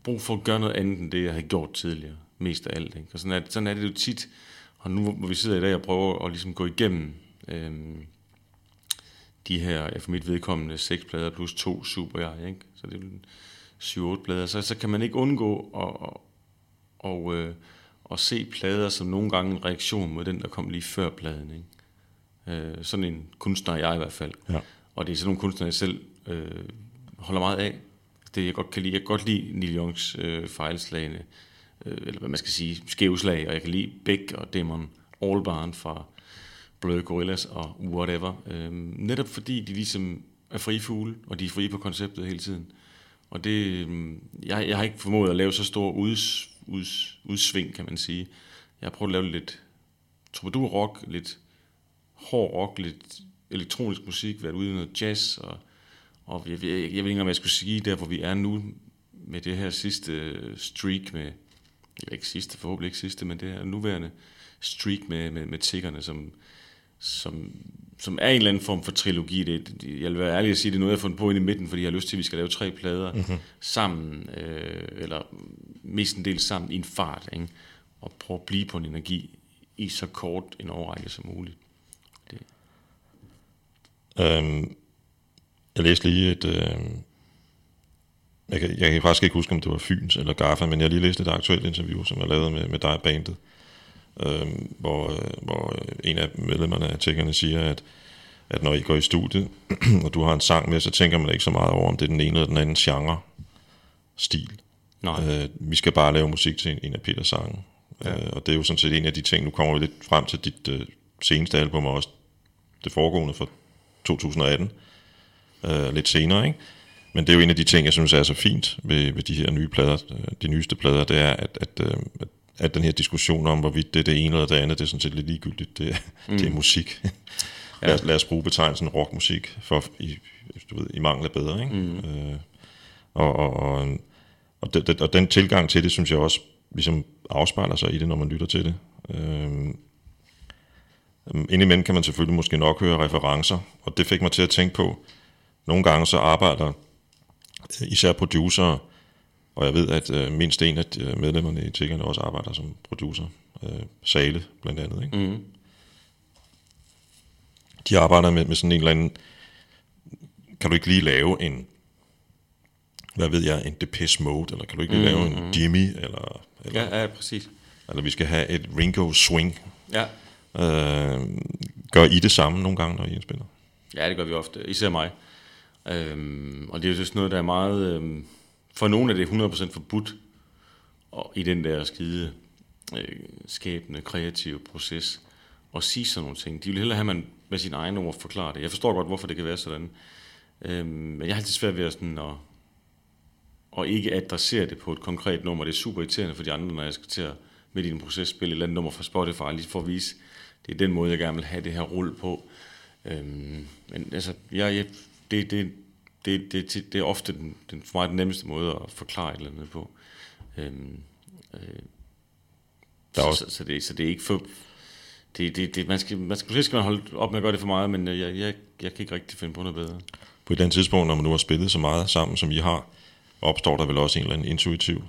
brug for at gøre noget andet end det, jeg havde gjort tidligere. Mest af alt. Ikke? Og sådan er, sådan er det jo tit. Og nu hvor vi sidder i dag og prøver at ligesom gå igennem øhm, de her, ja, for mit vedkommende, seks plader plus to super jeg, ikke? Så det er syv-otte plader. Så, så kan man ikke undgå at, at, og, øh, at se plader som nogle gange en reaktion mod den, der kom lige før pladen. Ikke? Øh, sådan en kunstner er jeg i hvert fald. Ja. Og det er sådan nogle kunstnere, jeg selv øh, holder meget af. Det jeg godt kan lide. Jeg kan godt lide Neil Youngs øh, fejlslagende, øh, eller hvad man skal sige, skævslag, og jeg kan lide Beck og Demon Albarn fra Blur Gorillas og whatever. Øh, netop fordi de ligesom er frie fugle, og de er frie på konceptet hele tiden. Og det, øhm, jeg, jeg har ikke formået at lave så stor uds, uds, udsving, kan man sige. Jeg har prøvet at lave lidt troubadour rock, lidt hård rock, lidt elektronisk musik, været ude i noget jazz, og, og jeg, jeg, jeg ved ikke engang, jeg skulle sige, der hvor vi er nu, med det her sidste øh, streak med, eller ikke sidste, forhåbentlig ikke sidste, men det her nuværende streak med, med, med tiggerne, som, som, som er en eller anden form for trilogi. Det, det- jeg vil være ærlig at sige, det er noget, jeg har fundet på inde i midten, fordi jeg har lyst til, at vi skal lave tre plader mm-hmm. sammen, øh, eller mest en del sammen i en fart, ikke? og prøve at blive på en energi i så kort en overrække som muligt. Øhm, jeg læste lige et... Øh, jeg, kan, jeg kan faktisk ikke huske, om det var Fyns eller Gaffa, men jeg har lige læst et aktuelt interview, som jeg lavede med, med dig og bandet, øhm, hvor, øh, hvor øh, en af medlemmerne af tækkerne siger, at, at når I går i studiet, og du har en sang med, så tænker man ikke så meget over, om det er den ene eller den anden genre, stil. Nej. Øh, vi skal bare lave musik til en, en af Peters sange. Ja. Øh, og det er jo sådan set en af de ting, nu kommer vi lidt frem til dit øh, seneste album, og også det foregående fra 2018, øh, lidt senere, ikke? Men det er jo en af de ting, jeg synes er så fint ved, ved de her nye plader, øh, de nyeste plader, det er, at, at, øh, at, at den her diskussion om, hvorvidt det er det ene eller det andet, det er sådan set lidt ligegyldigt. Det, mm. det er musik. ja. lad, os, lad os bruge betegnelsen rockmusik, for, i, du ved, i mangel af bedre, ikke? Mm. Øh, og, og, og, og, det, og den tilgang til det, synes jeg også ligesom afspejler sig i det, når man lytter til det. Øhm, øhm, indimellem kan man selvfølgelig måske nok høre referencer, og det fik mig til at tænke på, nogle gange så arbejder øh, især producer, og jeg ved, at øh, mindst en af øh, medlemmerne i Tiggerne også arbejder som producer. Øh, Sale blandt andet. Ikke? Mm. De arbejder med, med sådan en eller anden... Kan du ikke lige lave en... Hvad ved jeg, en Depeche Mode, eller kan du ikke lige lave en Jimmy, eller, eller, Ja, ja, præcis. eller vi skal have et Ringo Swing. Ja. Øh, gør I det samme nogle gange, når I indspiller? Ja, det gør vi ofte, især mig. Øhm, og det er jo sådan noget, der er meget... Øhm, for nogle er det 100% forbudt og i den der skide øh, skabende, kreative proces at sige sådan nogle ting. De vil hellere have, at man med sin egen ord forklarer det. Jeg forstår godt, hvorfor det kan være sådan. Øhm, men jeg har altid svært ved at, sådan at, at ikke adressere det på et konkret nummer. Det er super irriterende for de andre, når jeg skal til at midt i en proces spille et eller andet nummer fra Spotify, lige for at vise, det er den måde, jeg gerne vil have det her rulle på. Øhm, men altså, jeg, jeg, det, det, det, det, det, det er ofte den, den, for mig den nemmeste måde at forklare et eller andet på. Øhm, øh, Der er så, også- så, så, det, så det er ikke for... Det, det, det, man skal, man skal, måske skal man holde op med at gøre det for meget, men jeg, jeg, jeg kan ikke rigtig finde på noget bedre. På et eller andet tidspunkt, når man nu har spillet så meget sammen, som I har, opstår der vel også en eller anden intuitiv,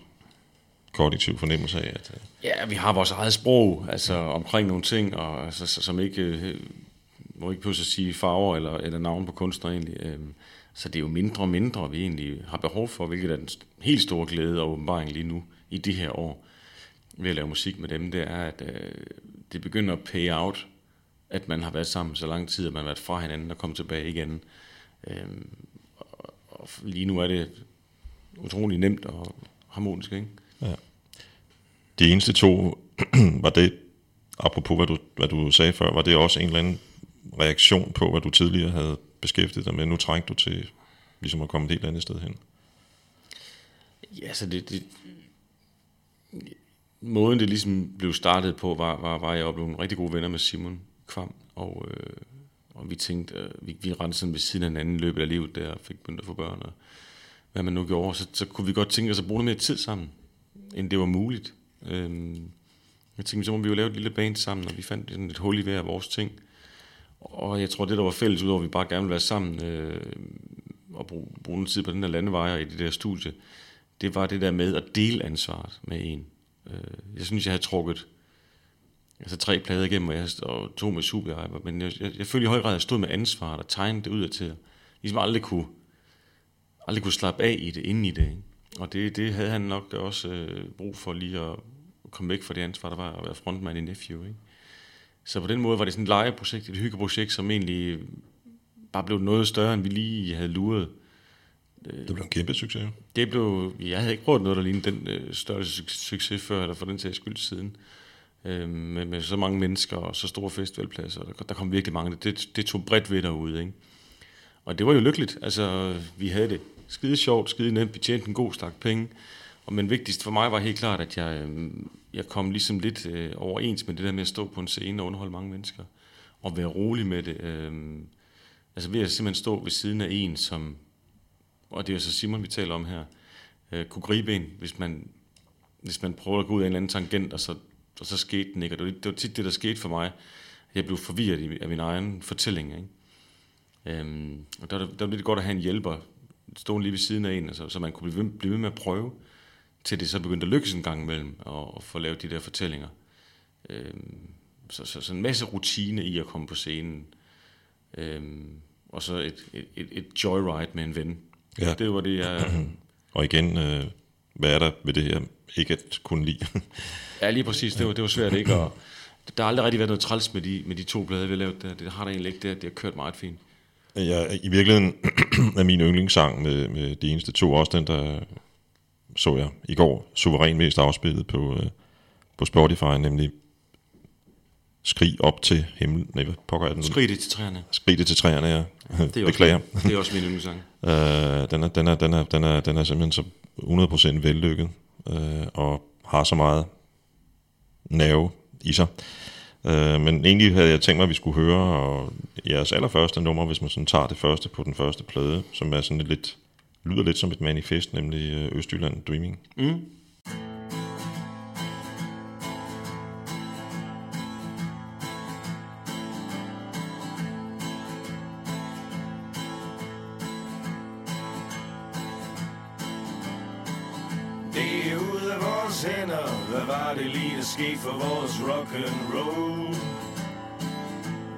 kollektiv fornemmelse af, at øh, Ja, vi har vores eget sprog, altså omkring nogle ting, og, altså, så- som ikke, øh, må ikke pludselig sige farver eller, eller navn på kunstnere egentlig. Øhm, Så det er jo mindre og mindre, vi egentlig har behov for, hvilket er den helt store glæde og åbenbaring lige nu i de her år ved at lave musik med dem, det er, at øh, det begynder at pay out, at man har været sammen så lang tid, at man har været fra hinanden og kommet tilbage igen. Øhm, og, og lige nu er det utrolig nemt og harmonisk, ikke? Ja. de eneste to, var det, apropos hvad du, hvad du sagde før, var det også en eller anden reaktion på, hvad du tidligere havde beskæftiget dig med? Nu trængte du til ligesom at komme et helt andet sted hen. Ja, så det, det, måden det ligesom blev startet på, var, var, var jeg blev nogle rigtig gode venner med Simon Kvam, og, øh, og vi tænkte, øh, vi, vi rendte sådan ved siden af hinanden i løbet af livet der, og fik begyndt at få børn, og hvad man nu gjorde, så, så kunne vi godt tænke os at bruge noget mere tid sammen, end det var muligt. Øh, jeg tænkte, så må vi jo lave et lille band sammen, og vi fandt sådan et hul i hver af vores ting. Og jeg tror, det der var fælles, udover at vi bare gerne ville være sammen øh, og bruge, bruge noget tid på den her landevej og i det der studie, det var det der med at dele ansvaret med en. Øh, jeg synes, jeg havde trukket altså tre plader igennem, og, jeg, og to med Super men jeg, jeg, jeg følte i høj grad, at jeg stod med ansvaret og tegnede det ud til. Ligesom aldrig kunne, aldrig kunne slappe af i det, inden i det. Ikke? Og det, det havde han nok også øh, brug for lige at komme væk fra det ansvar, der var at være frontmand i Nephew. Ikke? Så på den måde var det sådan et legeprojekt, et hyggeprojekt, som egentlig bare blev noget større, end vi lige havde luret. Det blev en kæmpe succes. Det blev, jeg havde ikke prøvet noget, der lignede den øh, suc- succes før, eller for den sags skyld siden. Øh, med, med så mange mennesker og så store festivalpladser. Der, der kom virkelig mange. Det, det tog bredt ved derude, ikke? Og det var jo lykkeligt. Altså, vi havde det skide sjovt, skide nemt. Vi tjente en god stak penge. Og men vigtigst for mig var helt klart, at jeg, øh, jeg kom ligesom lidt øh, overens med det der med at stå på en scene og underholde mange mennesker. Og være rolig med det. Øh, altså ved at simpelthen stå ved siden af en, som, og det er så Simon, vi taler om her, øh, kunne gribe en, hvis man, hvis man prøver at gå ud af en eller anden tangent, og så, og så skete den ikke. Og det, var- det var tit det, der skete for mig. Jeg blev forvirret i, af min egen fortælling. Ikke? Øhm, og der, der var det godt at have en hjælper, stående lige ved siden af en, altså, så man kunne blive ved, blive ved med at prøve, til det så begyndte at lykkes en gang imellem, og, og få lavet de der fortællinger. Øhm, så, så, så en masse rutine i at komme på scenen. Øhm, og så et, et, et, et joyride med en ven. Ja. Det var det, jeg... Og igen, øh, hvad er der ved det her ikke at kunne lide? Ja, lige præcis. Det var, det var svært ikke at... Der har aldrig rigtig været noget træls med de, med de to blade, vi har lavet der. Det har der egentlig ikke. Det, det har kørt meget fint. Jeg, I virkeligheden er min yndlingssang med, med de eneste to, også den, der så jeg i går, suveræn mest afspillet på, øh, på Spotify, nemlig Skrig op til himmel. Nej, hvad pokker er den? Skrig det til træerne. Skrig det til træerne, ja. Det er også, Beklager. Det er også min yndlingssang. Øh, den, er, den, er, den, er, den, er, den er simpelthen så 100% vellykket, øh, og har så meget nerve i sig. Øh, men egentlig havde jeg tænkt mig, at vi skulle høre og jeres allerførste nummer, hvis man sådan tager det første på den første plade, som er sådan et lidt, lyder lidt som et manifest, nemlig øh, Østjylland Dreaming. Mm. Det er ud af vores hænder Hvad var det lige der skete for vores rock and roll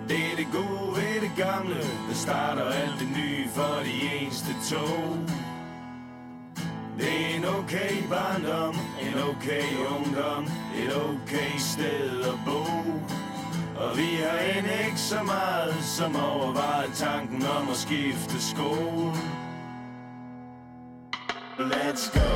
Det er det gode ved det gamle Der starter alt det nye for de eneste tog barndom En okay ungdom Et okay sted at bo og vi har end ikke så meget som overvejet tanken om at skifte skole. Let's go.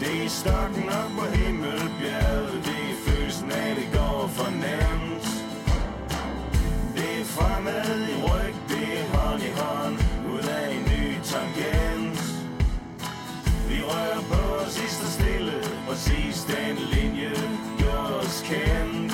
Det er stokken Præcis den linje Gjorde os kendt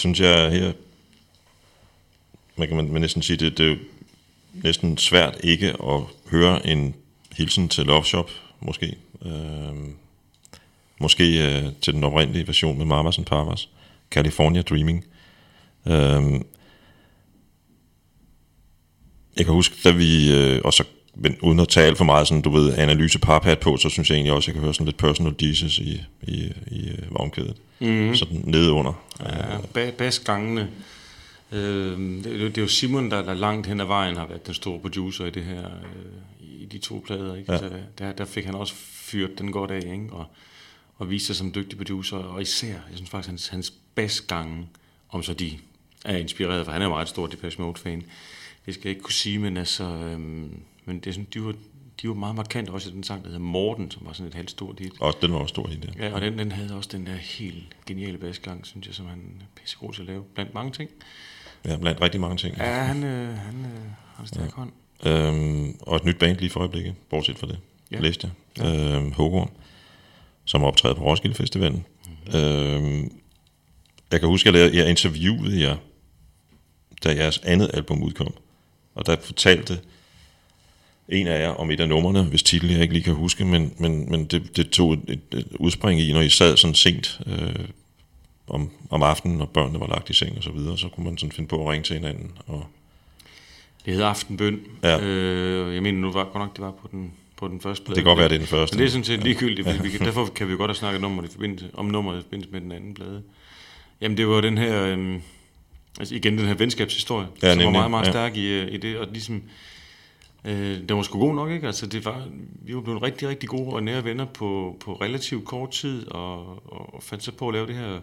synes, jeg her... Man kan man, man næsten sige, det, det er jo næsten svært ikke at høre en hilsen til Love Shop, måske. Øh, måske øh, til den oprindelige version med Mamas and Papas. California Dreaming. Øh, jeg kan huske, da vi... Øh, og så, men uden at alt for meget sådan, du ved, analyse parpat på, så synes jeg egentlig også, at jeg kan høre sådan lidt personal Jesus i, i, i øh, vognkædet. Mm-hmm. Sådan nede under. Ja, ba- basgangene. Øh, det, det, det er jo Simon, der, der langt hen ad vejen har været den store producer i det her, øh, i de to plader. Ikke? Ja. Så der, der fik han også fyret den godt af, ikke? Og, og viste sig som dygtig producer. Og især, jeg synes faktisk, hans, hans basgange, om så de er inspireret, for han er jo meget stor Depeche Mode-fan. Det skal jeg ikke kunne sige, men altså, øhm, men det er sådan, de var, de var meget markant også i den sang, der hedder Morten, som var sådan et halvt stort hit. Og den var også stor i det. Ja, og den, den havde også den der helt geniale basgang, synes jeg, som han er pissegod til at lave, blandt mange ting. Ja, blandt rigtig mange ting. Ja, han, øh, han øh, har en stærk ja. hånd. Øhm, og et nyt band lige for øjeblikket, bortset fra det, Ja. ja. læste jeg. Ja. Øhm, Hogorm, som optræder på Roskilde Festivalen. Mm-hmm. Øhm, jeg kan huske, at jeg, jeg interviewede jer, da jeres andet album udkom. Og der fortalte en af jer om et af numrene, hvis titel jeg ikke lige kan huske, men, men, men det, det tog et, et, et udspring i, når I sad sådan sent øh, om, om aftenen, når børnene var lagt i seng og så videre, så kunne man sådan finde på at ringe til hinanden og Det hedder Aftenbøn. Ja. Øh, jeg mener nu var godt nok, det var på den, på den første plade. det kan godt være, det er den første. Men det er sådan set ligegyldigt, fordi vi kan, derfor kan vi godt have snakket nummer i forbindelse, om nummeret i forbindelse med den anden plade. Jamen, det var den her... Øhm, altså igen, den her venskabshistorie, Ja, ja, som var meget, meget ja. stærk i, øh, i det. Og ligesom... Øh, Øh, den var sgu god nok, ikke? Altså, det var, vi var blevet rigtig, rigtig gode og nære venner på, på relativt kort tid, og, og, og fandt så på at lave det her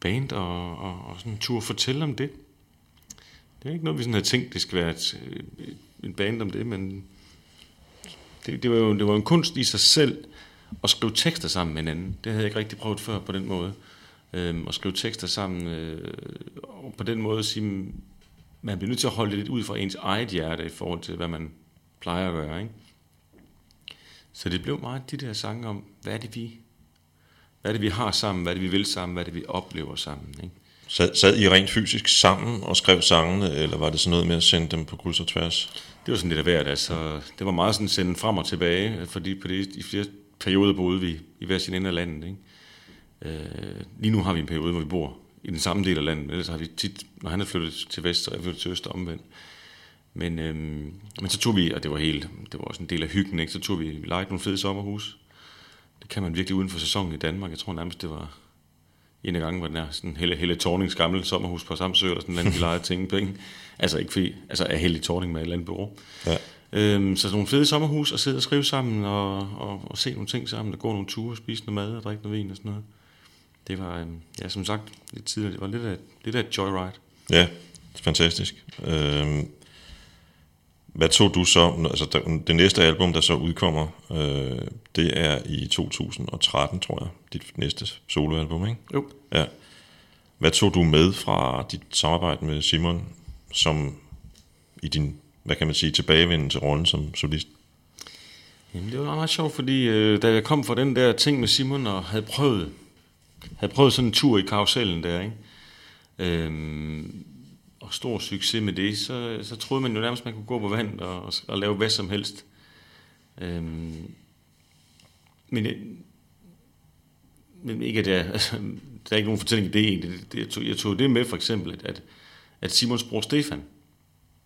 band, og, og, og sådan tur fortælle om det. Det er ikke noget, vi sådan havde tænkt, det skal være et, et, en band om det, men det, det, var jo det var en kunst i sig selv at skrive tekster sammen med hinanden. Det havde jeg ikke rigtig prøvet før på den måde. Øhm, at skrive tekster sammen, øh, og på den måde at sige, man bliver nødt til at holde det lidt ud fra ens eget hjerte i forhold til, hvad man plejer at gøre. Ikke? Så det blev meget de der sange om, hvad er det vi, hvad er det vi har sammen, hvad er det vi vil sammen, hvad er det vi oplever sammen. Ikke? Sad, sad I rent fysisk sammen og skrev sangene, eller var det sådan noget med at sende dem på kryds og tværs? Det var sådan lidt af hvert, altså. Det var meget sådan sende frem og tilbage, fordi på det, i flere perioder boede vi i hver sin ende af landet, ikke? Øh, lige nu har vi en periode, hvor vi bor i den samme del af landet, ellers har vi tit, når han er flyttet til vest, så er jeg flyttet til øst og omvendt. Men, øhm, men så tog vi, og det var helt, det var også en del af hyggen, ikke? så tog vi, vi lejede nogle fede sommerhus. Det kan man virkelig uden for sæsonen i Danmark. Jeg tror nærmest, det var en af gangen, hvor den er sådan Helle, Helle Thornings gamle sommerhus på Samsø, eller sådan anden, vi lejede ting penge. Altså ikke fordi, altså er Helle Thorning med et eller andet bureau. Ja. Øhm, så nogle fede sommerhus, og sidde og skrive sammen, og, og, og se nogle ting sammen, og gå nogle ture, spise noget mad, og drikke noget vin og sådan noget. Det var, øhm, ja, som sagt, lidt tidligere, det var lidt af, lidt af et joyride. Ja, fantastisk. Øhm, hvad tog du så, altså der- det næste album, der så udkommer, øh, det er i 2013, tror jeg, dit næste soloalbum, ikke? Jo. Ja. Hvad tog du med fra dit samarbejde med Simon, som i din, hvad kan man sige, tilbagevenden til rollen som solist? Jamen, det var meget sjovt, fordi øh, da jeg kom fra den der ting med Simon, og havde prøvet, havde prøvet sådan en tur i karusellen der, ikke? Øhm, og stor succes med det, så, så troede man jo nærmest, man kunne gå på vand og, og, og lave hvad som helst. Øhm, men, øh, men ikke at jeg, altså, der er ikke nogen fortælling i det egentlig. Det, det, jeg, tog, jeg tog det med for eksempel, at, at Simons bror Stefan,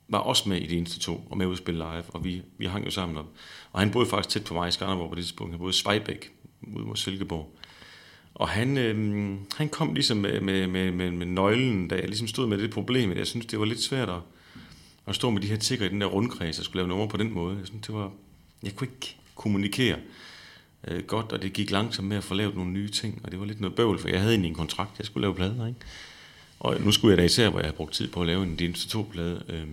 var også med i det eneste to, og med at spille live, og vi, vi hang jo sammen. Og, og han boede faktisk tæt på mig i Skanderborg på det tidspunkt. Han boede i Svejbæk, ude mod Silkeborg. Og han, øh, han kom ligesom med, med, med, med, med nøglen, da jeg ligesom stod med det problem, at jeg synes, det var lidt svært at, at stå med de her tigger i den der rundkreds, og skulle lave nummer på den måde. Jeg synes, det var, jeg kunne ikke kommunikere øh, godt, og det gik langsomt med at få lavet nogle nye ting, og det var lidt noget bøvl, for jeg havde egentlig en kontrakt, jeg skulle lave plader, ikke? Og nu skulle jeg da især, hvor jeg havde brugt tid på at lave en Dienste 2-plade. Øh,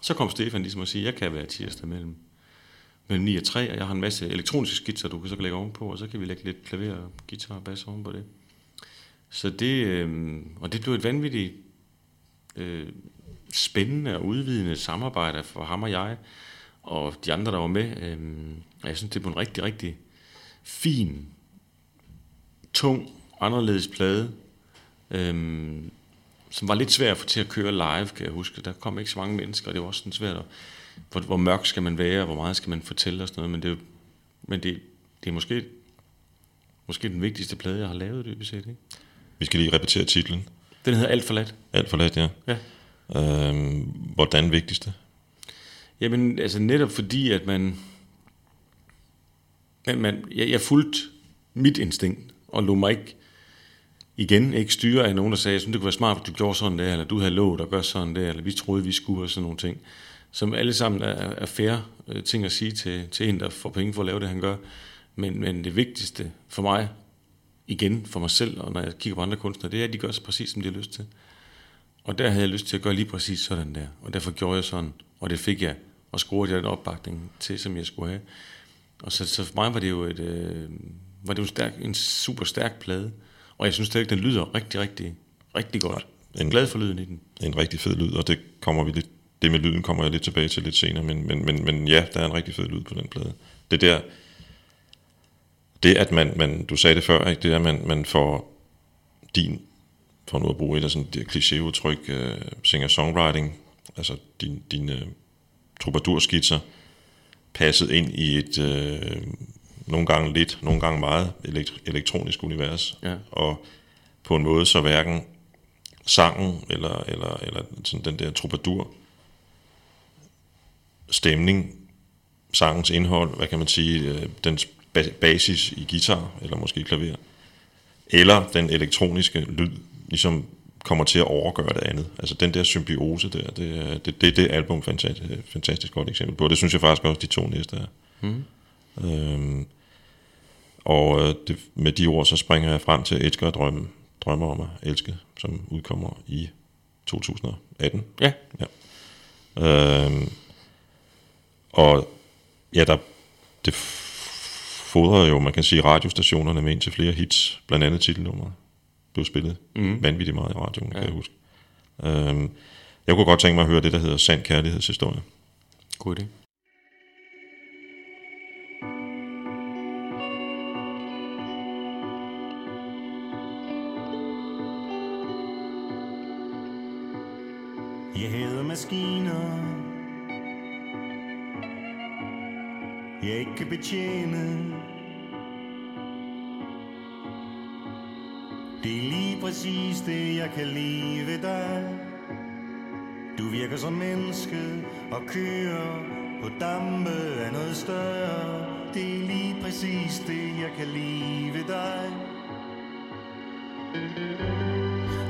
så kom Stefan ligesom og sige, jeg kan være tirsdag mellem, mellem 9 og 3, og jeg har en masse elektroniske skitser, du kan så lægge ovenpå, og så kan vi lægge lidt klaver, guitar og bass ovenpå det. Så det, øh, og det blev et vanvittigt øh, spændende og udvidende samarbejde for ham og jeg, og de andre, der var med. Øh, og jeg synes, det blev en rigtig, rigtig fin, tung, anderledes plade, øh, som var lidt svær at få til at køre live, kan jeg huske. Der kom ikke så mange mennesker, og det var også sådan svært at, hvor, hvor mørk skal man være, hvor meget skal man fortælle og sådan noget, men det, er men det, det er måske, måske den vigtigste plade, jeg har lavet, det set, ikke? Vi skal lige repetere titlen. Den hedder Alt for let. Alt for let, ja. Ja. Øhm, hvordan vigtigste? Jamen, altså netop fordi, at man... man, man jeg, jeg fulgte mit instinkt, og lå mig ikke igen ikke styre af nogen, der sagde, at det kunne være smart, at du gjorde sådan der, eller du havde lovet at gøre sådan der, eller vi troede, vi skulle, og sådan nogle ting. Som alle sammen er, er færre øh, ting at sige til, til en, der får penge for at lave det, han gør. Men, men det vigtigste for mig, igen for mig selv, og når jeg kigger på andre kunstnere, det er, at de gør så præcis, som de har lyst til. Og der havde jeg lyst til at gøre lige præcis sådan der. Og derfor gjorde jeg sådan, og det fik jeg, og scorede jeg den opbakning til, som jeg skulle have. Og så, så for mig var det jo et, øh, var det jo en, stærk, en super stærk plade. Og jeg synes stadig, den lyder rigtig, rigtig, rigtig godt. En- glad for lyden i den. En rigtig fed lyd, og det kommer vi lidt, det med lyden kommer jeg lidt tilbage til lidt senere, men, men, men, men ja, der er en rigtig fed lyd på den plade. Det der, det at man, man du sagde det før, ikke? det er, at man, man får din, for nu at bruge et af sådan det klichéudtryk, uh, singer-songwriting, altså din, dine uh, troubadourskitser, passet ind i et, uh, nogle gange lidt, nogle gange meget elekt- elektronisk univers, Ja. og på en måde så hverken sangen eller, eller, eller sådan den der troubadour stemning, sangens indhold, hvad kan man sige, øh, dens ba- basis i guitar, eller måske klaver, eller den elektroniske lyd ligesom kommer til at overgøre det andet. Altså den der symbiose der, det er det, det, det album fantastisk, fantastisk godt eksempel på. Det synes jeg faktisk også, de to næste er. Mm. Øhm, og øh, det, med de ord, så springer jeg frem til Elsker og drømme, drømmer om at elske, som udkommer i 2018. Ja, Øhm, og ja, der, det fodrer jo, man kan sige, radiostationerne med ind til flere hits, blandt andet titelnummeret blev spillet mm. vanvittigt meget i radioen, ja. kan jeg huske. Øhm, jeg kunne godt tænke mig at høre det, der hedder Sand Kærlighedshistorie. god idé. Jeg hader maskiner. Jeg ikke kan betjene. Det er lige præcis det jeg kan lide ved dig. Du virker som menneske og kører på dampe af noget større. Det er lige præcis det jeg kan lide ved dig.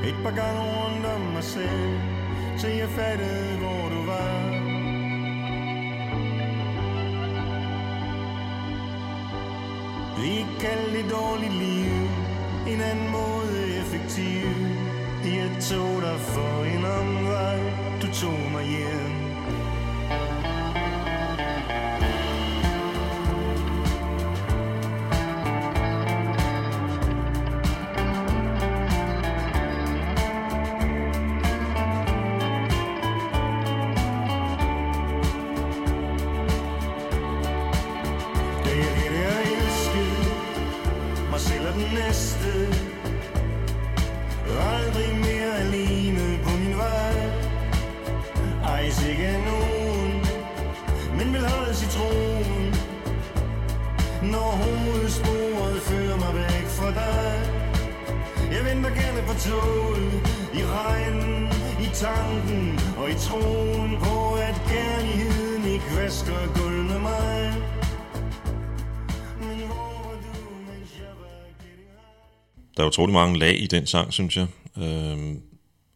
Et par gange rundt om mig selv. Til jeg fattede, hvor du var. Vi kaldte kalde det dårligt liv En anden måde effektiv. Jeg tog dig for en omvej Du tog mig hjem. Der er utrolig mange lag i den sang, synes jeg. Øhm,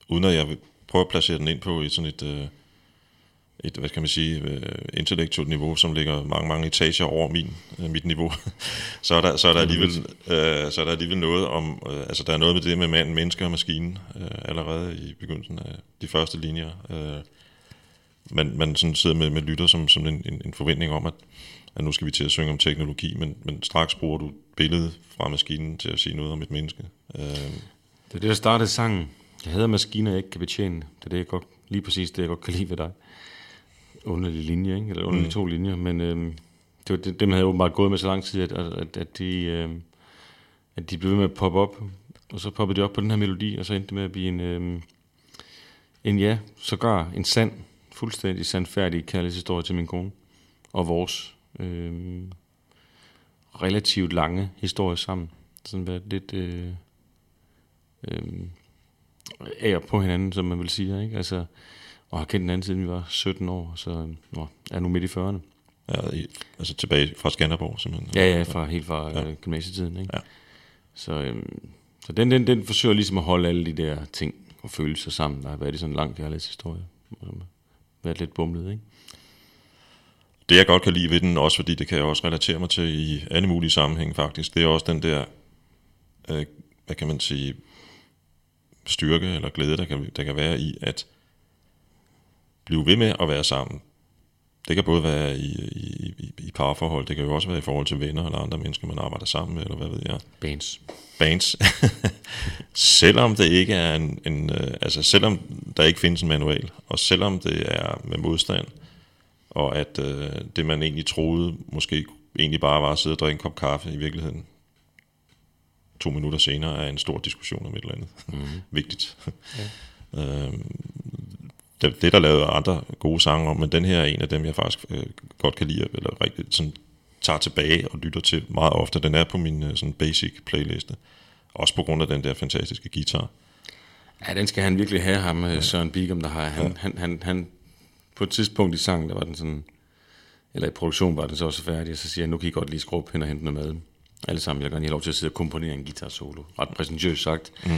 uden at jeg vil prøve at placere den ind på et sådan et, øh, et hvad skal man sige, øh, intellektuelt niveau, som ligger mange, mange etager over min, øh, mit niveau, så er der, så er der, alligevel, øh, så er der alligevel noget om, øh, altså der er noget med det med mand, menneske og maskine, øh, allerede i begyndelsen af de første linjer. Øh, man, man sådan sidder med, med lytter som, som en, en, en forventning om, at, at nu skal vi til at synge om teknologi, men, men straks bruger du billedet fra maskinen til at sige noget om et menneske. Øh, Det er det, der startede sangen. Jeg hader maskiner, jeg ikke kan betjene. Det er det, jeg godt, lige præcis det, jeg godt kan lide ved dig. Underlig linje, ikke? Eller underlige mm. to linjer. Men øhm, det var det, dem havde jeg åbenbart gået med så lang tid, at, at, at, de, øhm, at de blev ved med at poppe op. Og så poppede de op på den her melodi, og så endte det med at blive en, øhm, en ja, sågar en sand, fuldstændig sandfærdig kærlighedshistorie til min kone. Og vores øhm, relativt lange historie sammen. Sådan været lidt... Øh, af og på hinanden, som man vil sige, ikke? Altså, og har kendt hinanden siden vi var 17 år, så nå, er nu midt i 40'erne. ja, i, altså tilbage fra Skanderborg, simpelthen. Ja, ja, fra, helt fra Ja. ja. gymnasietiden, ikke? Ja. Så, øhm, så den, den, den forsøger ligesom at holde alle de der ting og følelser sammen, der har været i sådan en lang kærlighedshistorie, som har været lidt bumlet, ikke? Det jeg godt kan lide ved den, også fordi det kan jeg også relatere mig til i alle mulige sammenhænge faktisk, det er også den der, øh, hvad kan man sige, styrke eller glæde, der kan, der kan være i at blive ved med at være sammen. Det kan både være i, i, i, i parforhold, det kan jo også være i forhold til venner eller andre mennesker, man arbejder sammen med, eller hvad ved jeg. Bands. bands, selvom det ikke er en, en øh, altså selvom der ikke findes en manual, og selvom det er med modstand, og at øh, det man egentlig troede, måske egentlig bare var at sidde og drikke en kop kaffe i virkeligheden, to minutter senere er en stor diskussion om et eller andet. Mm. Vigtigt. Ja. øhm, det, det er der lavet andre gode sange om, men den her er en af dem, jeg faktisk øh, godt kan lide, eller rigtig sådan tager tilbage og lytter til meget ofte. Den er på min øh, sådan basic playliste. Også på grund af den der fantastiske guitar. Ja, den skal han virkelig have, ham ja. Søren Bigum, der har han, ja. han, han, han, på et tidspunkt i sangen, der var den sådan, eller i produktion var den så også færdig, og så siger jeg, nu kan I godt lige skrue op hen og hente noget mad. Alle sammen, jeg vil gerne have lov til at sidde og komponere en guitar solo. Ret præsentøst sagt. Mm.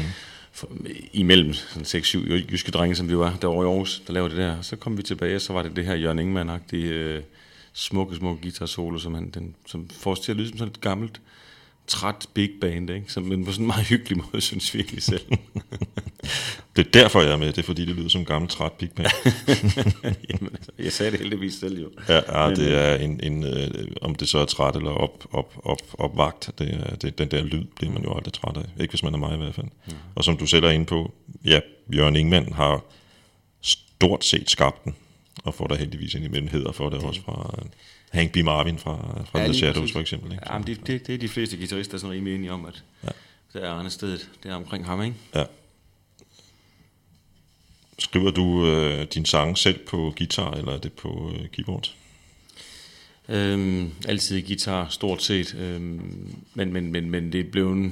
for, imellem sådan 6-7 jyske drenge, som vi var derovre i Aarhus, der lavede det der. Så kom vi tilbage, og så var det det her Jørgen Ingemann-agtige øh, smukke, smukke guitar-solo, som, han, den, som får os til at lyde som sådan et gammelt, træt big band, ikke? Som, men på sådan en meget hyggelig måde, synes vi egentlig selv. Det er derfor, jeg er med. Det er fordi, det lyder som en gammel træt big band. Jamen, altså, jeg sagde det heldigvis selv jo. Ja, ja det er en, en øh, om det så er træt eller op, op, op, opvagt, det er, det, den der lyd bliver man jo aldrig træt af. Ikke hvis man er mig i hvert fald. Mm. Og som du selv er inde på, ja, Jørgen Ingemann har stort set skabt den, og får der heldigvis ind imellem heder for det, også fra øh, Hank B. Marvin fra, fra Ja, The Shadows præcis. for eksempel. Ikke? Ja, men det, det, det er de fleste guitarister sådan rimelig enige om, at Ja. det er Arne stedet, det er omkring ham, ikke? Ja. Skriver du øh, din sang selv på guitar, eller er det på øh, keyboard? Øhm, altid guitar, stort set. Øhm, men, men, men, men det er blevet...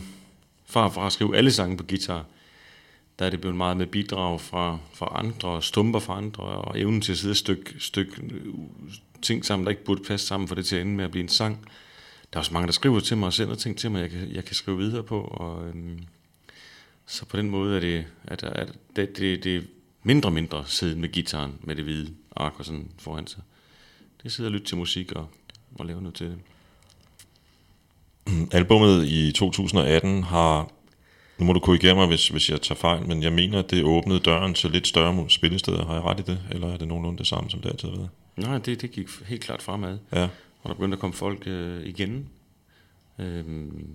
Fra, fra at skrive alle sange på guitar, der er det blevet meget med bidrag fra, fra andre, stumper fra andre, og evnen til at sidde og stykke, stykke øh, ting sammen, der ikke burde passe sammen for det til at ende med at blive en sang. Der er også mange, der skriver til mig og sender ting til mig, jeg kan, jeg kan skrive videre på, og øhm, så på den måde er det, at, at det, det, det mindre og mindre sidde med gitaren med det hvide ark og sådan foran sig. Det sidder og lytte til musik og, og lave noget til det. Albummet i 2018 har, nu må du korrigere mig, hvis, hvis jeg tager fejl, men jeg mener, at det åbnede døren til lidt større spillesteder. Har jeg ret i det, eller er det nogenlunde det samme, som det altid har været? Nej, det, det gik helt klart fremad. Ja, Og der begyndte at komme folk øh, igen. Øhm,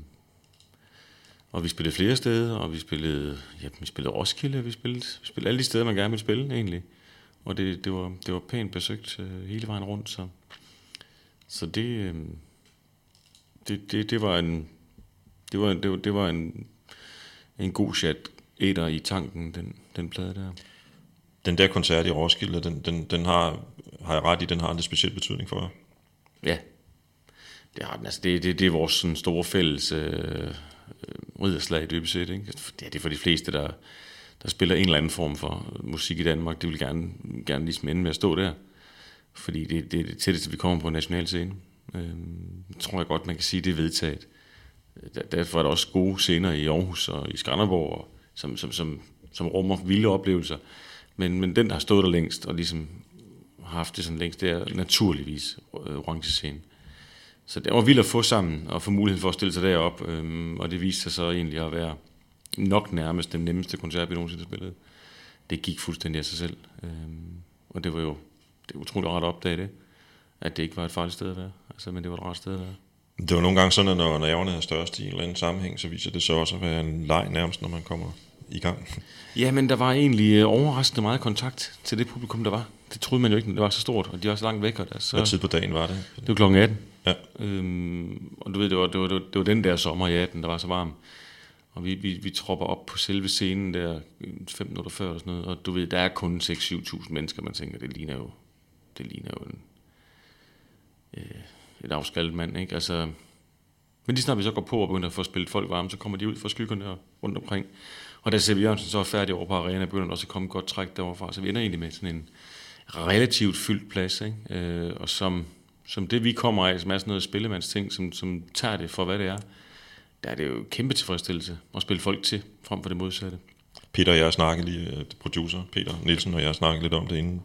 og vi spillede flere steder, og vi spillede, ja, vi spillede Roskilde, vi spillede, vi spillede alle de steder, man gerne ville spille egentlig. Og det, det, var, det var pænt besøgt øh, hele vejen rundt, så, så det, øh, det, det, det var en, det var, det det var en, en god chat etter i tanken, den, den plade der. den der koncert i Roskilde, den, den, den har, har jeg ret i, den har en lidt speciel betydning for jer. Ja, det har den. Altså, det, det, det er vores sådan, store fælles øh, øh, ridderslag dybest set. Ikke? Ja, det er for de fleste, der, der spiller en eller anden form for musik i Danmark. De vil gerne, gerne ligesom ende med at stå der. Fordi det, det er det tætteste, vi kommer på en national scene. Øh, tror jeg godt, man kan sige, det er vedtaget. Øh, der- Derfor er der også gode scener i Aarhus og i Skanderborg, og, som, som, som, som rummer vilde oplevelser. Men, men den, der har stået der længst, og ligesom har haft det sådan længst, det er naturligvis øh, orange scene. Så det var vildt at få sammen og få muligheden for at stille sig derop, øhm, og det viste sig så egentlig at være nok nærmest den nemmeste koncert, vi nogensinde spillede. Det gik fuldstændig af sig selv, øhm, og det var jo det var utroligt rart at opdage det, at det ikke var et farligt sted at være, altså, men det var et rart sted at være. Det var nogle gange sådan, at når nerverne er størst i en eller anden sammenhæng, så viser det så også at være en leg nærmest, når man kommer i gang. Ja, men der var egentlig øh, overraskende meget kontakt til det publikum, der var. Det troede man jo ikke, det var så stort, og de var så langt væk. Og der, så, Hvad tid på dagen var det? Det var klokken 18. Ja. Øhm, og du ved, det var, det, var, det, var, det var den der sommer i 18, der var så varm. Og vi, vi, vi tropper op på selve scenen der øh, fem minutter før og sådan noget. Og du ved, der er kun 6-7.000 mennesker, man tænker, det ligner jo, det ligner jo en, øh, et afskaldet mand, ikke? Altså, men lige snart vi så går på og begynder at få spillet folk varme, så kommer de ud fra skyggerne og rundt omkring. Og da Sevi Jørgensen så er færdig over på arenaen, begynder der også at komme godt træk deroverfra. Så vi ender egentlig med sådan en relativt fyldt plads. Ikke? Øh, og som, som det vi kommer af, som er sådan noget spillemandsting, som, som tager det for hvad det er, der er det jo kæmpe tilfredsstillelse at spille folk til, frem for det modsatte. Peter og jeg snakkede lige, øh, producer Peter Nielsen og jeg snakkede lidt om det, inden,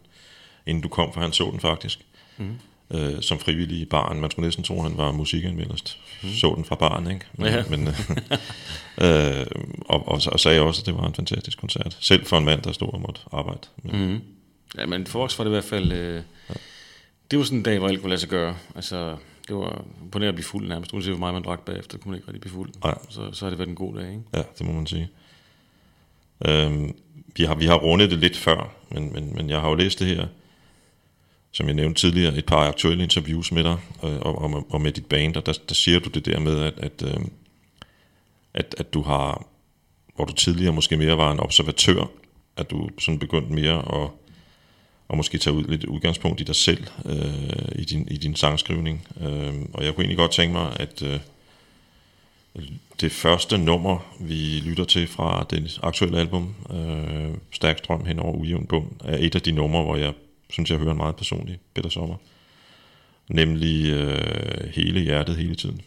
inden du kom, for han så den faktisk. Mm. Øh, som frivillig i baren. Man skulle næsten tro, han var musikanmelderst. Mm. Så den fra baren, ikke? Men, Ja. men, øh, øh, og, og, og sagde også, at det var en fantastisk koncert. Selv for en mand, der stod og måtte arbejde. Men, Mm. Ja, men for os var det i hvert fald... Øh, det var sådan en dag, hvor alt kunne lade sig gøre. Altså, det var på nær at blive fuld nærmest. Uanset hvor meget man drak bagefter, kunne man ikke rigtig blive fuld. Nej. Så, så har det været en god dag, ikke? Ja, det må man sige. Øhm, vi, har, vi har rundet det lidt før, men, men, men jeg har jo læst det her, som jeg nævnte tidligere, et par aktuelle interviews med dig øh, og, og, og med dit band, og der, der siger du det der med, at, at, øh, at, at du har, hvor du tidligere måske mere var en observatør, at du sådan begyndte mere at, at måske tage ud, lidt udgangspunkt i dig selv, øh, i, din, i din sangskrivning. Øh, og jeg kunne egentlig godt tænke mig, at... Øh, det første nummer, vi lytter til fra det aktuelle album, øh, Stærk Strøm hen over ujævn bund, er et af de numre, hvor jeg synes jeg hører en meget personlig Peter Sommer. Nemlig øh, hele hjertet hele tiden.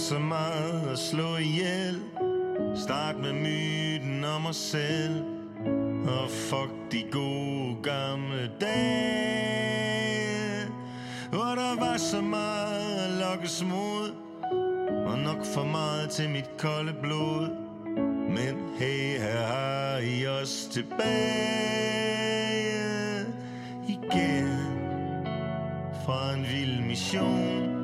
så meget at slå ihjel Start med myten om os selv Og fuck de gode gamle dage hvor så meget at lokkes mod Og nok for meget til mit kolde blod. Men hey, her har I os tilbage Igen. Fra en vild mission.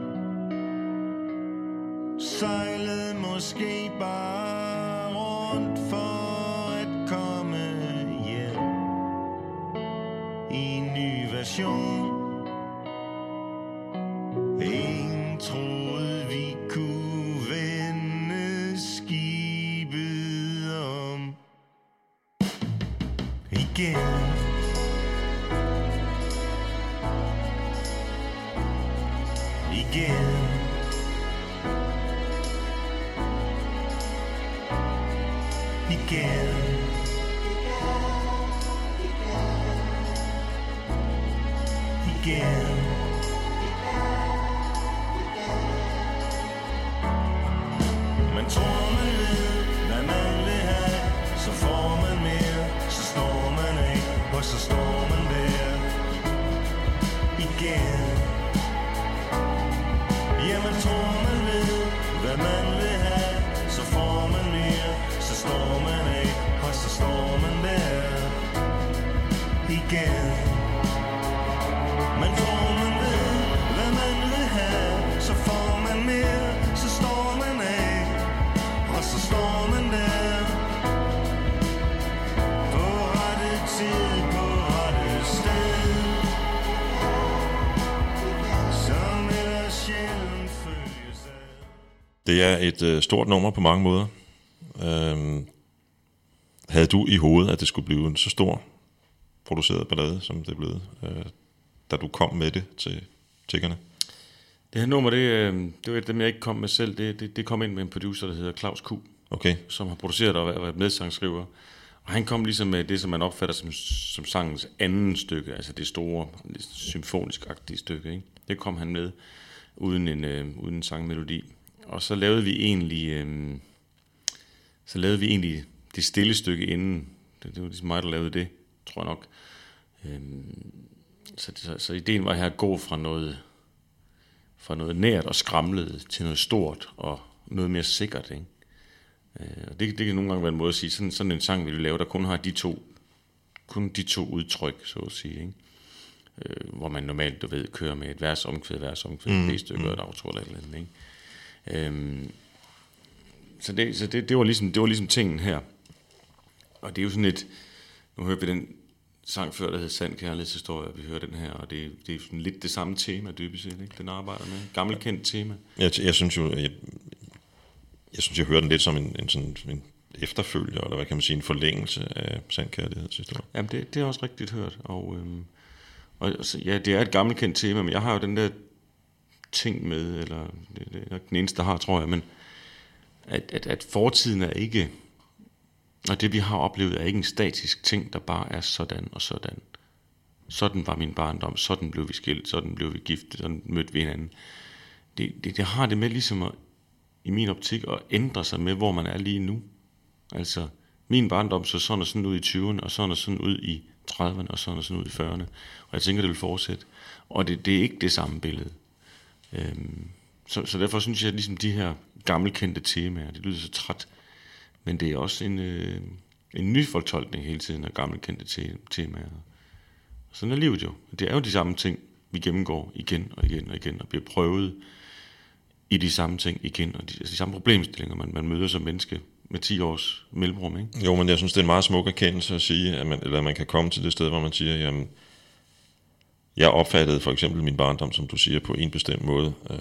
Sejlede måske bare Det er et øh, stort nummer på mange måder. Øhm, havde du i hovedet, at det skulle blive en så stor produceret ballade, som det blevet, øh, da du kom med det til tiggerne? Det her nummer, det, øh, det var et af dem, jeg ikke kom med selv. Det, det, det kom ind med en producer, der hedder Claus Q. Okay, som har produceret og været medsangskriver. Og han kom ligesom med det, som man opfatter som, som sangens anden stykke, altså det store, symfonisk-agtige stykke. Ikke? Det kom han med, uden en, øh, uden en sangmelodi. Og så lavede vi egentlig, øh, så lavede vi egentlig det stille stykke inden. Det, det var ligesom mig, der lavede det, tror jeg nok. Øh, så, så, så ideen var her at gå fra noget, fra noget nært og skramlet til noget stort og noget mere sikkert, ikke? Øh, og det, det kan nogle gange være en måde at sige, sådan, sådan en sang vil vi lave, der kun har de to, kun de to udtryk, så at sige, ikke? Øh, hvor man normalt, du ved, kører med et vers omkvæd, vers omkvæd, mm, et stykke mm. og et outro eller et eller andet, ikke? Øhm, så det, så det, det, var ligesom, det var ligesom tingen her. Og det er jo sådan et, nu hørte vi den sang før, der hed Sand Kærlighedshistorie, vi hører den her, og det, det er sådan lidt det samme tema, dybest set, ikke? Den arbejder med. Gammelkendt tema. jeg, jeg synes jo, jeg, jeg synes, jeg hører den lidt som en, en, sådan, en efterfølger, eller hvad kan man sige, en forlængelse af sandkærlighedshistorie. Jamen, det, det er også rigtigt hørt. Og, øhm, og så, ja, det er et gammelkendt tema, men jeg har jo den der ting med, eller det, det er nok den eneste, der har, tror jeg, men at, at, at fortiden er ikke, og det vi har oplevet, er ikke en statisk ting, der bare er sådan og sådan. Sådan var min barndom, sådan blev vi skilt, sådan blev vi gift, sådan mødte vi hinanden. Det, det, det har det med ligesom at, i min optik at ændre sig med, hvor man er lige nu. Altså, min barndom så sådan og sådan ud i 20'erne, og sådan og sådan ud i 30'erne, og sådan og sådan ud i 40'erne. Og jeg tænker, det vil fortsætte. Og det, det er ikke det samme billede. Øhm, så, så derfor synes jeg, at ligesom de her gammelkendte temaer, det lyder så træt, men det er også en, øh, en ny fortolkning hele tiden af gammelkendte te- temaer. Sådan er livet jo. Det er jo de samme ting, vi gennemgår igen og igen og igen, og bliver prøvet i de samme ting igen, og de, altså de samme problemstillinger, man, man møder som menneske med 10 års mellemrum, ikke? Jo, men jeg synes, det er en meget smuk erkendelse at sige, at man, eller at man kan komme til det sted, hvor man siger, jamen, jeg opfattede for eksempel min barndom, som du siger, på en bestemt måde, øh,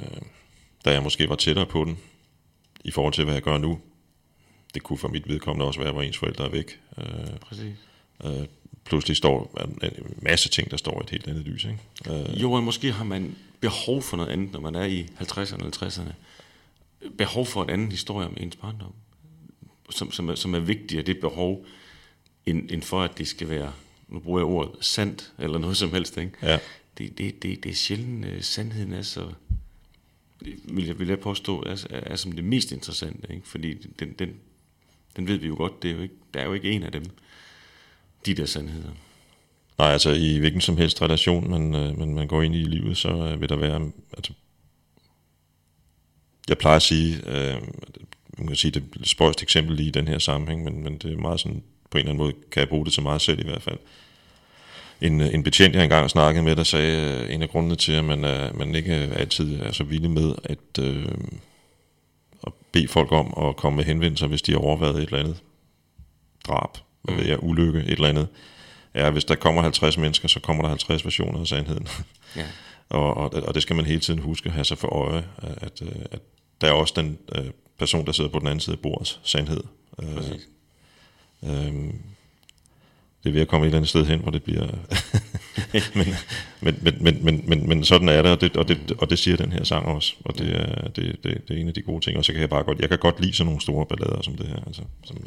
da jeg måske var tættere på den, i forhold til, hvad jeg gør nu. Det kunne for mit vedkommende også være, hvor ens forældre er væk. Øh, Præcis. øh, pludselig står en masse ting, der står i et helt andet lys. Ikke? Øh, Jo, og måske har man behov for noget andet, når man er i 50'erne eller 60'erne. Behov for en anden historie om ens barndom, som, som, er, som er vigtigere, det behov, end, end for, at det skal være, nu bruger jeg ordet, sandt, eller noget som helst. Ikke? Ja. Det, det, det, det er sjældent, uh, sandheden er så vil jeg, vil jeg påstå, er, er, er som det mest interessante, ikke? fordi den, den, den ved vi jo godt, det er jo ikke, der er jo ikke en af dem, de der sandheder. Nej, altså i hvilken som helst relation, man, øh, man, man går ind i livet, så øh, vil der være... Altså, jeg plejer at sige, øh, man kan sige det er et spøjst eksempel lige i den her sammenhæng, men, men det er meget sådan, på en eller anden måde kan jeg bruge det til mig selv i hvert fald. En, øh, en betjent, jeg engang snakkede med, der sagde, øh, en af grundene til, at man, er, man ikke altid er så villig med at, øh, at bede folk om at komme med henvendelser, hvis de har overvejet et eller andet drab, hvad ved jeg, ulykke, et eller andet, er, at hvis der kommer 50 mennesker, så kommer der 50 versioner af sandheden. Ja. og, og, og det skal man hele tiden huske at have sig for øje, at, at, at der er også den øh, person, der sidder på den anden side af bordets sandhed. Øh, Præcis. Øhm, det er ved at komme et eller andet sted hen, hvor det bliver... men, men, men, men, men, men, men sådan er det og, det, og det, og det siger den her sang også, og det er, det, det, det er en af de gode ting. Og så kan jeg bare godt, jeg kan godt lide sådan nogle store ballader som det her. Altså, som,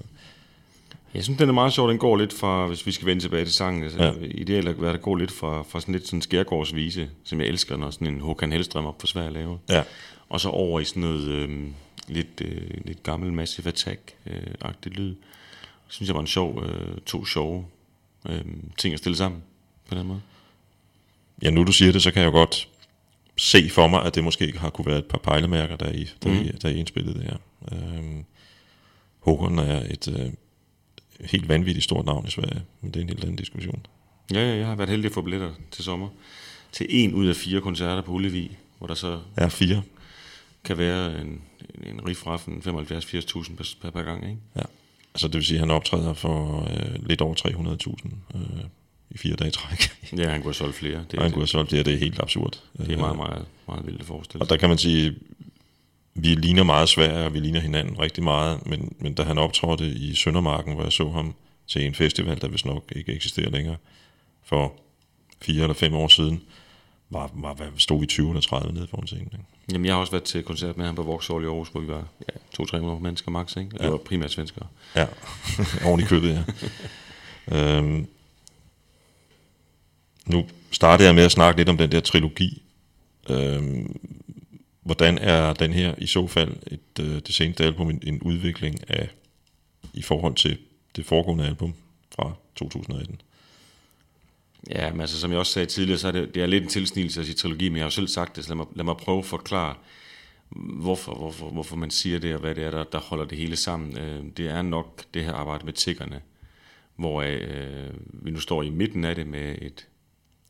Jeg synes, den er meget sjov. Den går lidt fra, hvis vi skal vende tilbage til sangen, altså, Ja. ideelt at være, der går lidt fra, fra sådan lidt sådan skærgårdsvise, som jeg elsker, når sådan en Håkan Hellstrøm op for Sverige laver. ja, Og så over i sådan noget øh, lidt, øh, lidt gammel Massive Attack-agtigt lyd. Synes jeg var en sjov, øh, to sjove øh, ting at stille sammen på den måde. ja, nu du siger det, så kan jeg jo godt se for mig, at det måske har kunne være et par pejlemærker, der er i, der, mm. i, der er i indspillet det her. Øhm, Håkon er et øh, helt vanvittigt stort navn i Sverige, men det er en helt anden diskussion. Ja, ja, jeg har været heldig at få billetter til sommer. Til en ud af fire koncerter på Ullevi, hvor der så Er fire? kan være en, en riffraffen 75-80.000 per, per, per gang, ikke? Ja. Altså det vil sige, at han optræder for øh, lidt over 300.000 øh, i fire dage træk. Ja, han kunne have solgt flere. Det, og han kunne have solgt det, og det er helt absurd. det er meget, meget, meget vildt at forestille Og der kan man sige, vi ligner meget Sverige, og vi ligner hinanden rigtig meget, men, men da han optrådte i Søndermarken, hvor jeg så ham til en festival, der vist nok ikke eksisterer længere, for fire eller fem år siden, var, var, var stod vi 20 eller 30 nede foran scenen. Ikke? Jamen, jeg har også været til koncert med ham på Vauxhall i Aarhus, hvor vi var ja, 200-300 mennesker max, ikke? Og det Ja. var primært svenskere. Ja, oven i købet, ja. øhm, nu startede jeg med at snakke lidt om den der trilogi. Øhm, hvordan er den her i så fald et, øh, det seneste album en, en udvikling af i forhold til det foregående album fra 2018? Ja, men altså, som jeg også sagde tidligere, så er det, det er lidt en tilsnigelse af sige trilogi, men jeg har jo selv sagt det, så lad mig, lad mig prøve at forklare, hvorfor, hvorfor, hvorfor man siger det, og hvad det er, der, der holder det hele sammen. Øh, Det er nok det her arbejde med tiggerne, hvor øh, vi nu står i midten af det med et,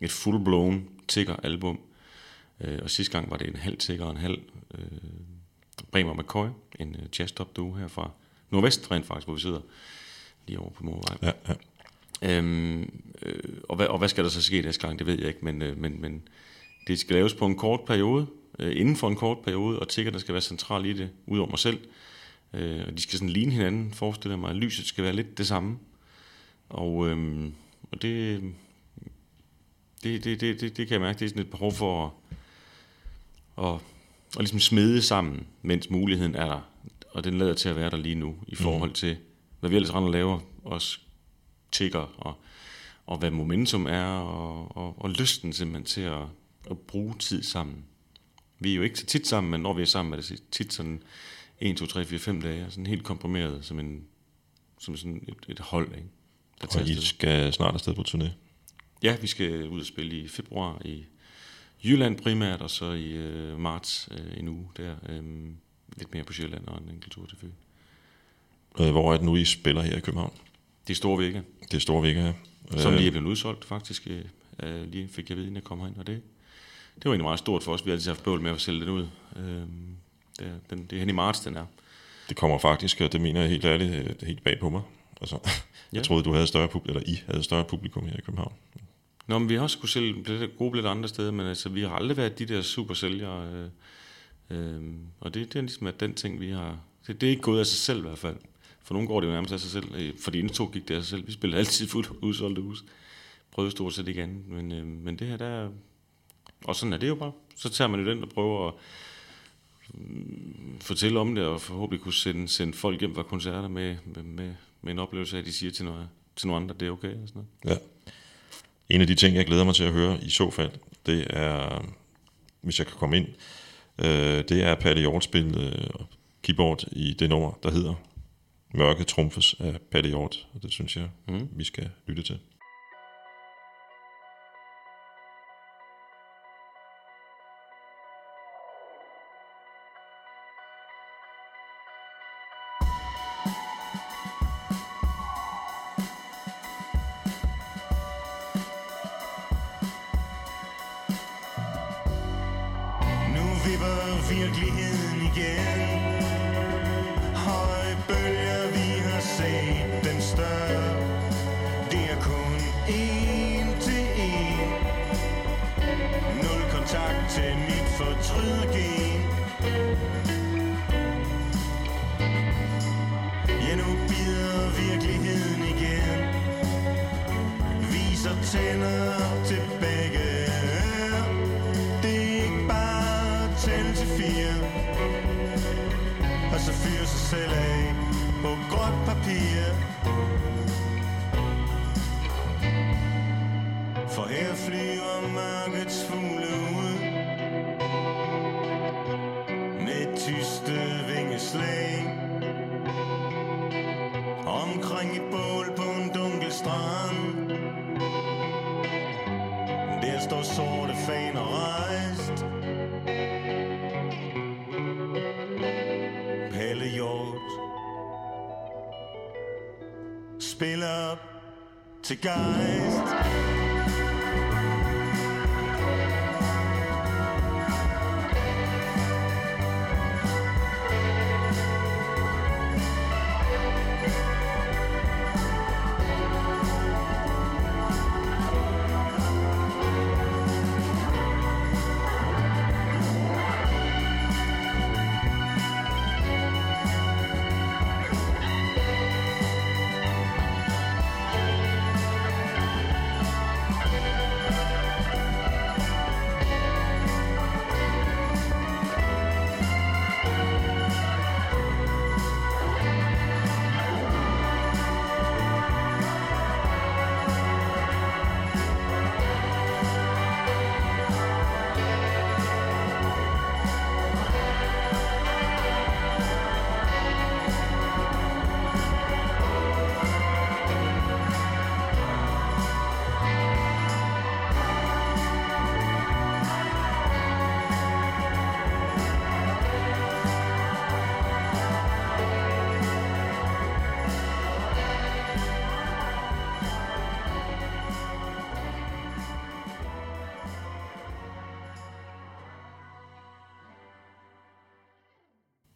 et full-blown tigger-album, øh, og sidste gang var det en halv tigger og en halv øh, Bremer McCoy, en øh, jazz-top duo her fra Nordvest, rent faktisk, hvor vi sidder lige over på Morvej. Ja, ja. Øhm, øh, og, hvad, og hvad skal der så ske næste gang, det ved jeg ikke, men, øh, men, men det skal laves på en kort periode, øh, inden for en kort periode, og tiggerne skal være central i det, ud over mig selv. Øh, og de skal sådan ligne hinanden, forestiller mig. Lyset skal være lidt det samme. Og, øhm, og det, det, det, det, det, det kan jeg mærke, det er sådan et behov for at, at, at ligesom smede sammen, mens muligheden er der. Og den lader til at være der lige nu, i forhold til, hvad vi ellers render og laver, også tigger, og, og hvad momentum er, og, og, og lysten simpelthen til at, at bruge tid sammen. Vi er jo ikke så tit sammen, men når vi er sammen, er det tit sådan 1, 2, 3, 4, 5 dage, sådan helt komprimeret, som, en, som sådan et, et hold, ikke? Der Og I afsted. skal snart afsted på turné. Ja, vi skal ud og spille i februar i Jylland primært, og så i øh, marts øh, en uge der. Øh, lidt mere på Sjælland og en enkelt tur til Fyn. Øh, hvor er det nu, I spiller her i København? Det er store vægge, Det er store vægge her. som Øh, lige er blevet udsolgt faktisk. Øh, øh, lige fik jeg ved, inden jeg kom herind, og det, det var egentlig meget stort for os. Vi har altid haft bøvl med at sælge den ud. Øh, det, er, den, det er hen i marts, den er. Det kommer faktisk, og det mener jeg helt ærligt, øh, helt bag på mig. Altså, jeg Ja. troede, du havde større publikum, eller I havde større publikum her i København. Nå, men vi har også skulle sælge billetter, gode billetter andre steder, men altså, vi har aldrig været de der super sælgere. Øh, øh, og det, det er ligesom at den ting, vi har... Det, det er ikke gået af sig selv i hvert fald. For nogle går det jo nærmest af sig selv. Øh, For de ene to gik det af sig selv. Vi spillede altid fuldt udsolgte hus. Prøvede stort set ikke andet. Men, øh, men det her, der. Og sådan er det jo bare. Så tager man jo den og prøver at mm, fortælle om det, og forhåbentlig kunne sende, sende folk hjem fra koncerter med, med, med, med en oplevelse af, at de siger til, noget, til nogle andre, at det er okay. Og sådan noget. Ja. En af de ting, jeg glæder mig til at høre i så fald, det er, hvis jeg kan komme ind, Øh, det er Palle Hjort spille øh, keyboard i det nummer, der hedder Mørke Trumfes af Palle Hjort. Og det synes jeg, mm. vi skal lytte til.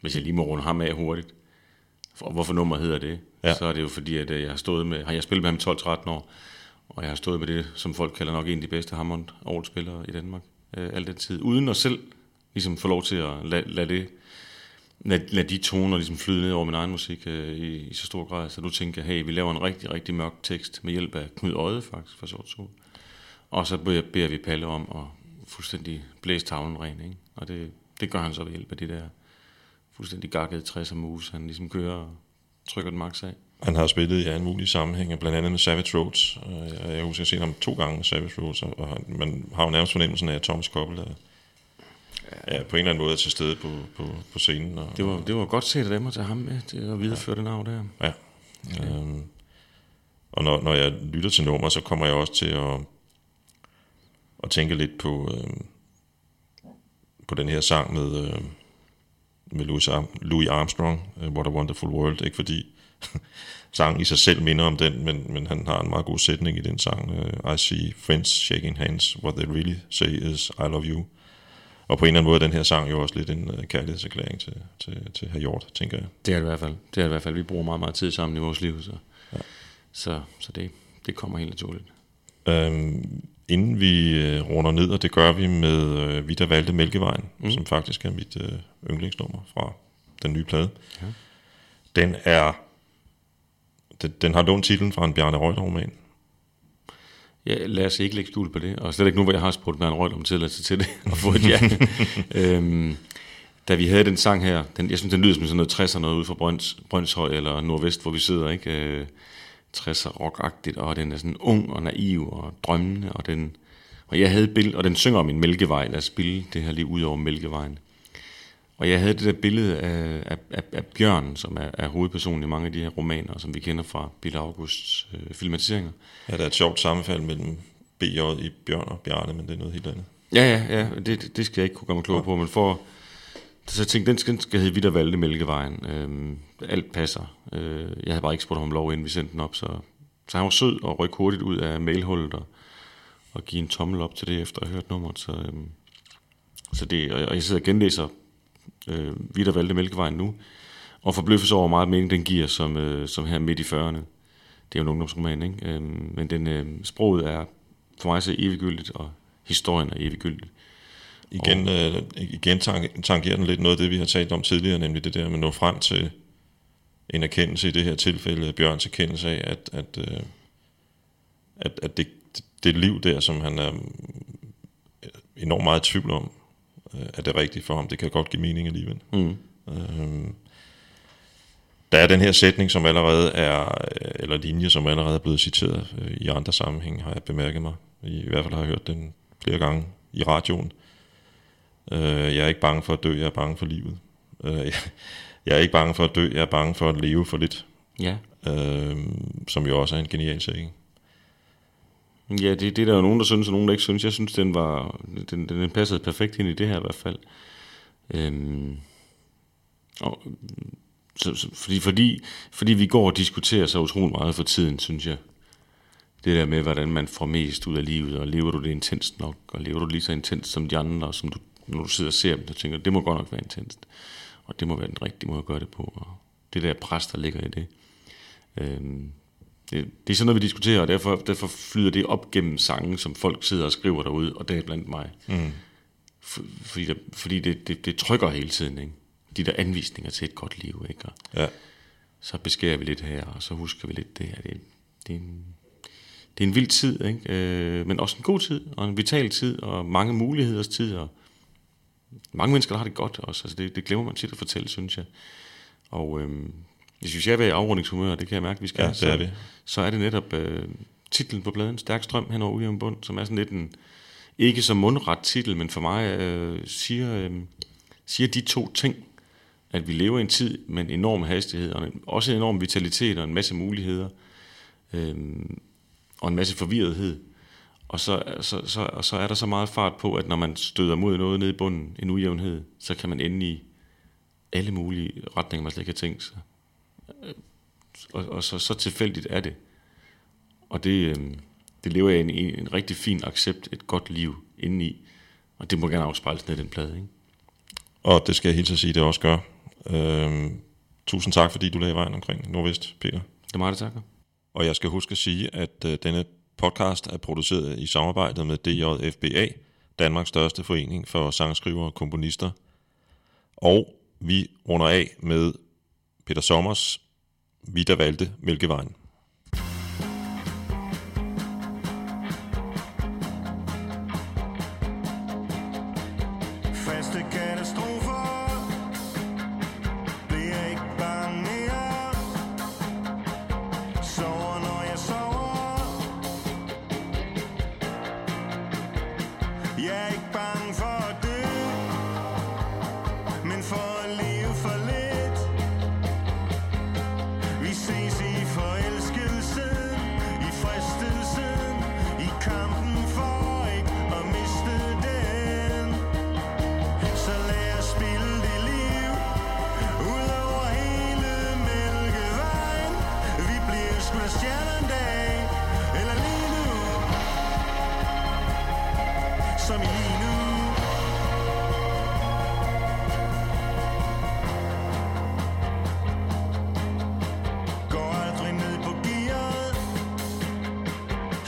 Hvis jeg lige må runde ham af hurtigt. For, hvorfor nummer hedder det? Ja. Så er det jo fordi, at øh, jeg har stået med, har jeg spillet med ham 12-13 år, og jeg har stået med det, som folk kalder nok en af de bedste hammond spillere i Danmark, øh, al den tid. Uden at selv ligesom få lov til at lade, lade det, lade, lade de toner ligesom flyde ned over min egen musik øh, i, i, så stor grad. Så du tænker, hey, vi laver en rigtig, rigtig mørk tekst med hjælp af Knud Øje faktisk, for sort sol. Og så beder, beder vi Palle om at fuldstændig blæse tavlen ren, ikke? Og det, det gør han så ved hjælp af det der fuldstændig gakkede 60'er moves, han ligesom kører og trykker den max af. Han har spillet i alle mulige sammenhænge, blandt andet med Savage Roads. Øh, Jeg husker, at jeg har set ham to gange med Savage Roads, og man har jo nærmest fornemmelsen af, at Thomas Koppel er, er på en eller anden måde til stede på, på, på scenen. Og, Det var, det var godt set af dem at tage ham med til at videreføre det navn der. Ja. Øhm, og når, når jeg lytter til nummer, så kommer jeg også til at, at tænke lidt på, øhm, på den her sang med, øhm, med Louis, Arm- Louis Armstrong, uh, What a Wonderful World. Ikke fordi sangen i sig selv minder om den, men, men han har en meget god sætning i den sang. Uh, I see friends shaking hands. What they really say is I love you. Og på en eller anden måde er den her sang jo også lidt en uh, kærlighedserklæring til, til, til herr Hjort, tænker jeg. Det er det i hvert fald. Det er det i hvert fald. Vi bruger meget, meget tid sammen i vores liv, så, ja. så, så det, det kommer helt naturligt. Øhm, inden vi øh, runder ned, og det gør vi med øh, Vi der valgte Mælkevejen, mm. som faktisk er mit øh, yndlingsnummer fra den nye plade. Ja. Den er den, den har lånt titlen fra en Bjarne Reuter-roman. Ja, lad os ikke lægge skjul på det. Og slet ikke nu, hvor jeg har spurgt Bjørn Røgl om tilladelse til det, og fået et ja. øhm, da vi havde den sang her, den, jeg synes, den lyder som sådan noget 60'er noget ude fra Brøns, Brønshøj eller Nordvest, hvor vi sidder, ikke? Øh, 60'er rockagtigt, og den er sådan ung og naiv og drømmende, og den, og jeg havde billede, og den synger om en mælkevej, lad os spille det her lige ud over mælkevejen. Og jeg havde det der billede af, af, af, af Bjørn, som er, er hovedpersonen i mange af de her romaner, som vi kender fra Bill Augusts øh, filmatiseringer. Ja, der er et sjovt sammenfald mellem BJ i Bjørn og Bjarne, men det er noget helt andet. Ja, ja, ja, det, det skal jeg ikke kunne gøre mig klog på, men for... Så jeg tænkte, den skal, skal hedde Vidt og Valde Mælkevejen. Øhm, alt passer. Øh, jeg havde bare ikke spurgt ham om lov, inden vi sendte den op, så, så han var sød og rykke hurtigt ud af mailhullet og, og give en tommel op til det, efter at have hørt nummeret. Så, øhm, så det, og og jeg sidder og genlæser øh, Vidt og Valde Mælkevejen nu, og forbløffes over hvor meget mening den giver, som, øh, som her midt i 40'erne. Det er jo en ungdomsroman, ikke? Øhm, men den, øh, sproget er for mig så eviggyldigt, og historien er eviggyldigt. Igen, øh, igen tang- tangerer den lidt noget af det, vi har talt om tidligere, nemlig det der med at nå frem til en erkendelse i det her tilfælde, Bjørns erkendelse af, at, at, øh, at, at det, det liv der, som han er øh, enormt meget i tvivl om, øh, er det rigtigt for ham. Det kan godt give mening alligevel. Mm. Øhm, der er den her sætning, som allerede er, øh, eller linje, som allerede er blevet citeret øh, i andre sammenhæng, har jeg bemærket mig. I, I hvert fald har jeg hørt den flere gange i radioen. Øh, jeg er ikke bange for at dø, jeg er bange for livet. Øh, jeg, jeg er ikke bange for at dø, jeg er bange for at leve for lidt. Ja. Øh, som jo også er en genial sætning. Ja, det, det er der jo nogen, der synes, og nogen, der ikke synes. Jeg synes, den var den, den passede perfekt ind i det her i hvert fald. Øhm, og, så, så, fordi, fordi, fordi vi går og diskuterer så utrolig meget for tiden, synes jeg. Det der med, hvordan man får mest ud af livet, og lever du det intenst nok, og lever du lige så intenst som de andre, og som du, når du sidder og ser dem, så tænker det må godt nok være intenst. Og det må være den rigtige måde at gøre det på. Og det der pres, der ligger i det. Øhm, det, det er sådan noget, vi diskuterer, og derfor, derfor flyder det op gennem sange, som folk sidder og skriver derude, og det er blandt mig. Mm. For, fordi der, fordi det, det, det trykker hele tiden, ikke? De der anvisninger til et godt liv, ikke? Og Ja. så beskærer vi lidt her, og så husker vi lidt det her. Det, det, er, en, det er en vild tid, ikke? Øh, men også en god tid, og en vital tid, og mange muligheders tid, og mange mennesker, der har det godt også. Altså det, det glemmer man tit at fortælle, synes jeg. Og øhm, hvis jeg vil i afrundingshumør, det kan jeg mærke, vi skal, Ja, det så, er vi. så er det netop øh, titlen på pladen, Stærk strøm hen over ujævn bund, som er sådan lidt en, ikke så mundret titel, men for mig øh, siger, øh, siger de to ting, at vi lever i en tid med en enorm hastighed, og en, også en enorm vitalitet og en masse muligheder, øh, og en masse forvirrethed. Og så, så, så, og så er der så meget fart på, at når man støder mod noget nede i bunden, en ujævnhed, så kan man ende i alle mulige retninger, man slet ikke har tænkt sig. Øh, Og, og så, så tilfældigt er det. Og det, øh, det lever jeg i en, en rigtig fin accept, et godt liv indeni. Og det må gerne afspejles ned i den plade, ikke? Og det skal jeg hilse at sige, det også gør. Øhm, tusind tak, fordi du lagde vejen omkring Nordvest, Peter. Det er mig, der takker. Og jeg skal huske at sige, at øh, denne podcast er produceret i samarbejde med DJFBA, Danmarks største forening for sangskrivere og komponister. Og vi runder af med Peter Sommers Vi der valgte Mælkevejen.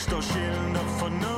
Står sjældent op for noget